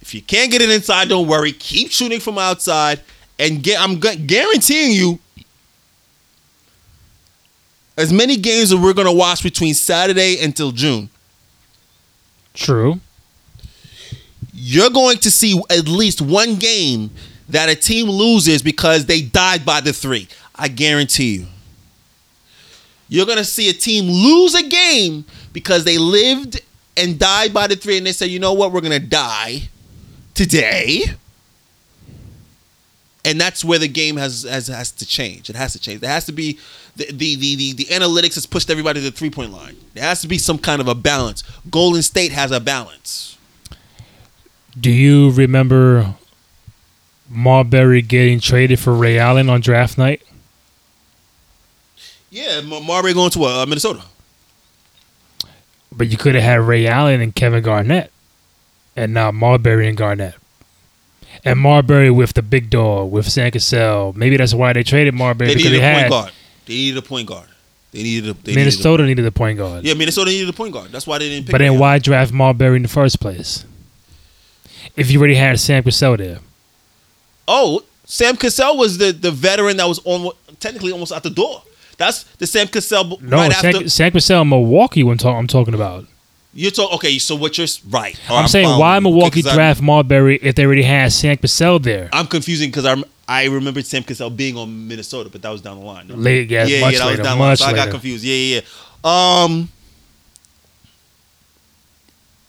If you can't get it inside, don't worry. Keep shooting from outside. And get, I'm gu- guaranteeing you, as many games that we're going to watch between Saturday until June, True. you're going to see at least one game that a team loses because they died by the three. I guarantee you. You're gonna see a team lose a game because they lived and died by the three, and they said, you know what, we're gonna die today. And that's where the game has has, has to change. It has to change. There has to be the the, the, the the analytics has pushed everybody to the three point line. There has to be some kind of a balance. Golden State has a balance. Do you remember Marbury getting traded for Ray Allen on draft night? Yeah, Marbury going to uh, Minnesota. But you could have had Ray Allen and Kevin Garnett, and now Marbury and Garnett, and Marbury with the big dog with Sam Cassell. Maybe that's why they traded Marbury They because needed they a point guard. They needed a point guard. They needed a they needed Minnesota needed a point guard. yeah, Minnesota needed a point guard. That's why they didn't pick. but then why draft Marbury in the first place? If you already had Sam Cassell there, Oh, Sam Cassell was the the veteran that was on technically almost out the door. That's the Sam Cassell no, right Sam, after. Sam Cassell Milwaukee. When talk, I'm talking about, You're talking okay. So what you're right? All right, I'm saying why. Milwaukee 'cause I'm- draft Marbury if they already had Sam Cassell there? I'm confusing because I I remembered Sam Cassell being on Minnesota, but that was down the line. No. Late, yeah, yeah, much yeah, that later, was down the line. So I got confused. Yeah, yeah, yeah. Um,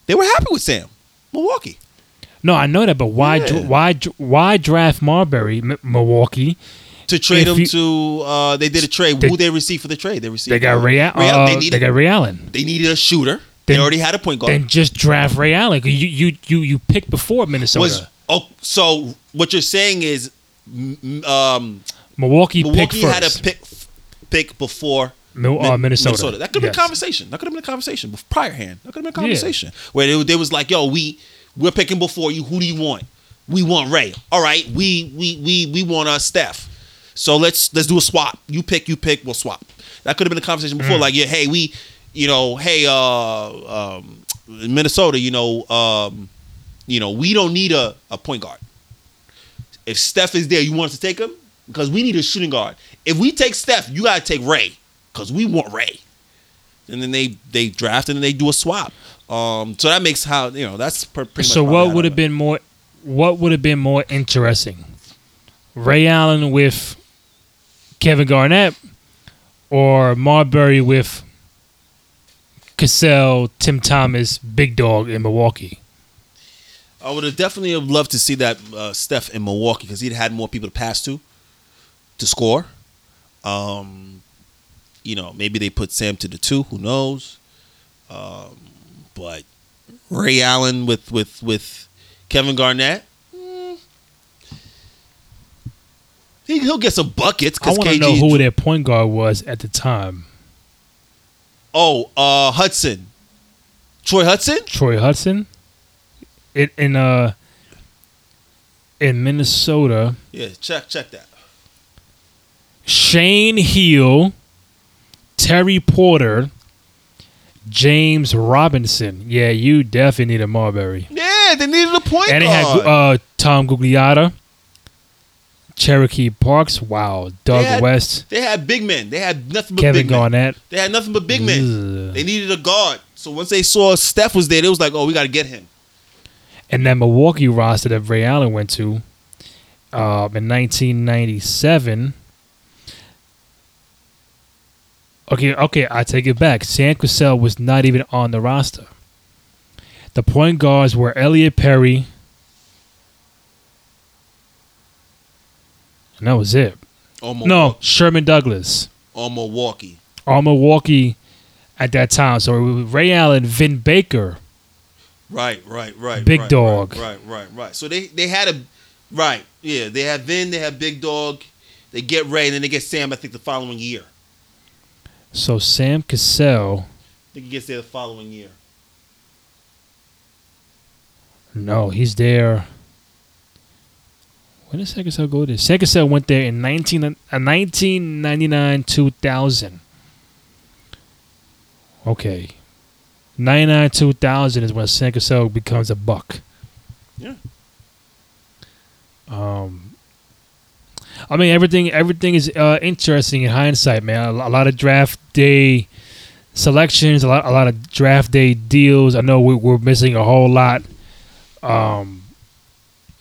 they were happy with Sam, Milwaukee. No, I know that, but why, Yeah. why, why draft Marbury, M- Milwaukee? To trade him you- to, uh, they did a trade. They- Who they received for the trade? They received. They got uh, Ray, Al- Ray Allen. uh, they they, needed. got Ray Allen. they needed a shooter. Then- they already had a point guard. Then just draft Ray Allen. You you you you picked before Minnesota. was oh, so what you're saying is, um, Milwaukee, Milwaukee had a pick pick before Mil- uh, Min- Minnesota. That could have Yes. been a conversation. That could have been a conversation prior hand. That could have been a Yeah. conversation where they, they was like, "Yo, we we're picking before you. Who do you want? We want Ray. All right, we we we we want our Steph. So let's let's do a swap. You pick, you pick, we'll swap. That could have been a conversation Mm. before. Like, yeah, hey, we, you know, hey, uh, um, Minnesota, you know, um, you know, we don't need a, a point guard. If Steph is there, you want us to take him because we need a shooting guard. If we take Steph, you gotta take Ray because we want Ray. And then they they draft and then they do a swap. Um, so that makes how you know that's pretty much. So what would have been more? What would have been more interesting? Ray Allen with Kevin Garnett, or Marbury with Cassell, Tim Thomas, Big Dog in Milwaukee. I would have definitely have loved to see that uh, Steph in Milwaukee because he'd had more people to pass to, to score. Um, you know, maybe they put Sam to the two. Who knows? Um, but Ray Allen with with with Kevin Garnett. mm, He, he'll get some buckets I want to know who their point guard was at the time. oh, uh, Hudson, Troy Hudson. Troy Hudson. In in uh in Minnesota, Yeah, check check that. Shane Heal, Terry Porter, James Robinson. Yeah, you definitely need a Marbury. Yeah, they needed a point And guard. And they had uh, Tom Gugliotta, Cherokee Parks. Wow, Doug They had- West, They had big men. They had nothing but Kevin big men. Garnett. They had nothing but big men. They needed a guard. So once they saw Steph was there, it was like, "Oh, we got to get him." And that Milwaukee roster that Ray Allen went to uh, in 1997. Okay, okay, I take it back. Sam Cassell was not even on the roster. The point guards were Elliot Perry. And that was it. On No, Sherman Douglas. on Milwaukee. All Milwaukee at that time. So it was Ray Allen, Vin Baker. Right, right, right. Big right, dog. Right, right, right, right. So they they had a right, yeah. They had Vin. They had Big Dog. They get Ray, and then they get Sam. I think the following year. So Sam Cassell. I think he gets there the following year. No, he's there. When did Sam Cassell go there? Sam Cassell went there in 19, uh, 1999 2000. Okay. 99 2000 is when Sam Cassell becomes a buck. Yeah. Um, I mean everything. Everything is uh, interesting in hindsight, man. A, a lot of draft day selections, a lot, a lot of draft day deals. I know we, we're missing a whole lot um,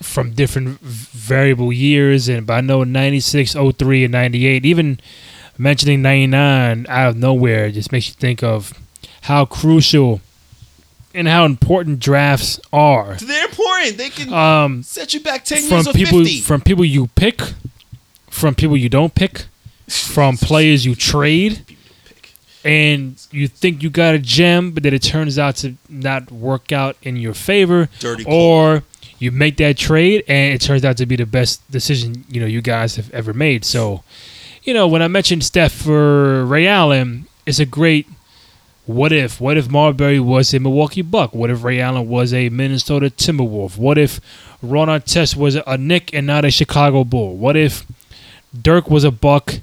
from different variable years, and but I know 96, 03, and ninety eight, even mentioning 99 out of nowhere just makes you think of how crucial and how important drafts are. They're important. They can Um, set you back ten from years or people fifty. from people you pick, from people you don't pick, from players you trade, and you think you got a gem, but then it turns out to not work out in your favor, Dirty or you make that trade and it turns out to be the best decision you know you guys have ever made. So, you know, when I mentioned Steph for Ray Allen, it's a great. What if? What if Marbury was a Milwaukee Buck? What if Ray Allen was a Minnesota Timberwolf? What if Ron Artest was a Knick and not a Chicago Bull? What if Dirk was a Buck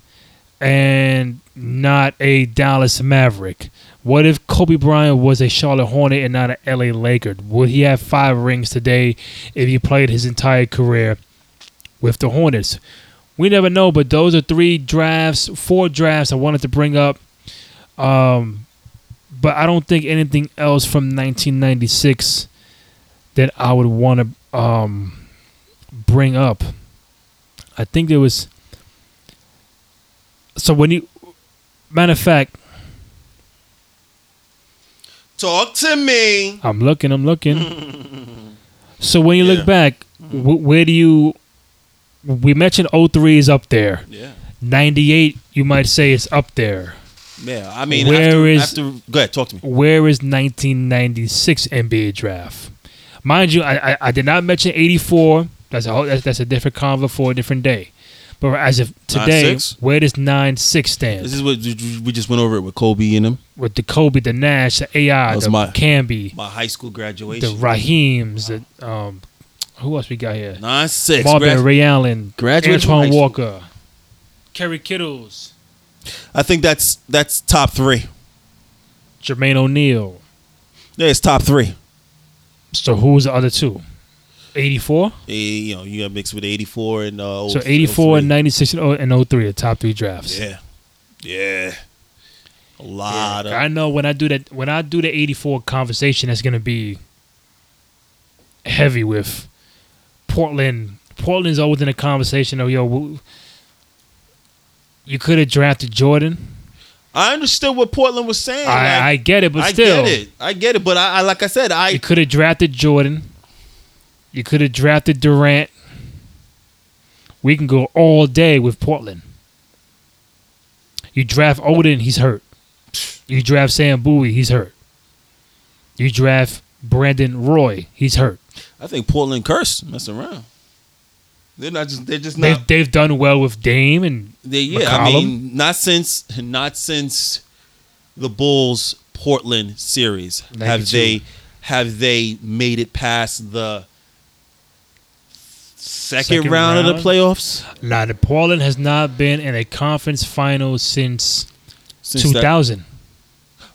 and not a Dallas Maverick? What if Kobe Bryant was a Charlotte Hornet and not an LA Laker? Would he have five rings today if he played his entire career with the Hornets? We never know, but those are three drafts, four drafts I wanted to bring up. Um, but I don't think anything else from 1996 that I would want to um, bring up. I think there was. So when you, matter of fact, Talk to me. I'm looking, I'm looking. *laughs* so when you Yeah. look back, mm-hmm. wh- where do you? We mentioned 03 is up there. Yeah. 98, you might say is up there. Yeah. I mean, Where after, is- after go ahead, talk to me. Where is 1996 NBA draft? Mind you, I I, I did not mention 84. That's a whole, that's, that's a different convo for a different day. But as of today, 9-6? where does 9-6 stand? This is what we just went over it with Kobe and him. With the Kobe, the Nash, the AI, was the my- Camby, My high school the graduation. Raheems, the um, who else we got here? Nine six. Marvin grad- Ray Allen, graduated from Antoine. Walker, Kerry Kittles, I think that's that's top three. Jermaine O'Neal. Yeah, it's top three. So who's the other two? 84? Eh, you know, you got mixed with eighty four and uh, So 03. 84 and 96 and 0 and 03 are top three drafts. Yeah, yeah. A lot I of know when I do that when I do the 84 conversation that's going to be heavy with Portland. Portland's always in a conversation of yo you could have drafted Jordan. I understood what Portland was saying. I, I get it, but I still get it. I get it. But I, I like I said, I you could have drafted Jordan. You could have drafted Durant. We can go all day with Portland. You draft Oden, he's hurt. You draft Sam Bowie, he's hurt. You draft Brandon Roy, he's hurt. I think Portland cursed messing around. They're not just. They're just They've, not. they've done well with Dame and They, yeah, I mean, not since not since the Bulls Portland series have they have they made it past the second, Second round, of the playoffs now the Portland has not been in a conference final since, since that- 2000.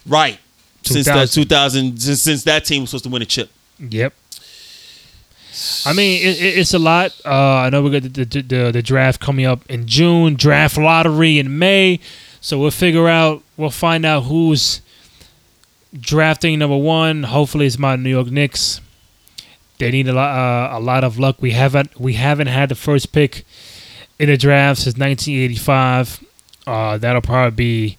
right? Since that 2000. 2000, since, since that team was supposed to win a chip. Yep. I mean, it, it, it's a lot. Uh, I know we got the, the, the the draft coming up in June, draft lottery in May, so we'll figure out. We'll find out who's drafting number one. Hopefully, it's my New York Knicks. They need a lot uh, a lot of luck. We haven't we haven't had the first pick in the draft since 1985. Uh, that'll probably be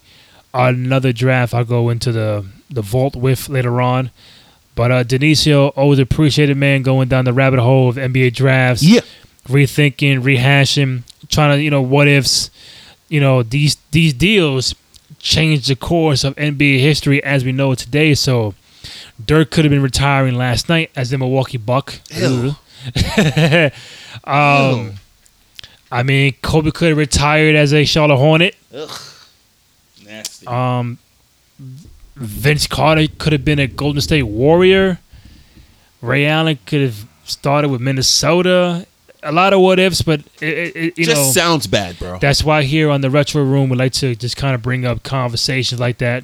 another draft I'll go into the the vault with later on. But uh, Denisio, always appreciated man going down the rabbit hole of NBA drafts, Yeah, rethinking, rehashing, trying to you know what ifs. You know these these deals changed the course of NBA history as we know it today. So Dirk could have been retiring last night as the Milwaukee Buck. Ew. *laughs* um, I mean, Kobe could have retired as a Charlotte Hornet. Nasty. Um, Vince Carter could have been a Golden State Warrior. Ray Allen could have started with Minnesota. A lot of what ifs, but it, it, it, you Just know sounds bad, bro. that's why here on the Retro Room we like to just kind of bring up conversations like that.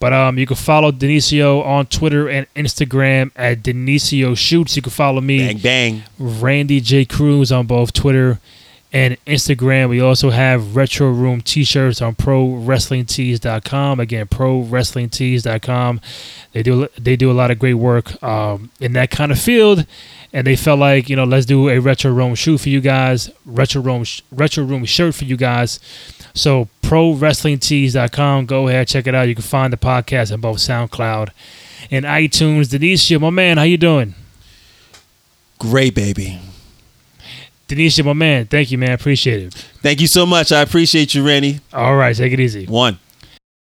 But um, you can follow Denisio on Twitter and Instagram at Denisio Shoots. You can follow me bang bang. Randy J. Cruz on both Twitter and Instagram. We also have Retro Room t-shirts on ProWrestlingTees.com. Again, ProWrestlingTees.com. They do they do a lot of great work um, in that kind of field, and they felt like you know let's do a Retro Room shoe for you guys, Retro Room Retro Room shirt for you guys. So prowrestlingtees.com. Go ahead, check it out. You can find the podcast on both SoundCloud and iTunes. Denisha, my man, how you doing? Great, baby. Denisha, my man, thank you, man. Appreciate it. Thank you so much. I appreciate you, Randy. All right, take it easy. One.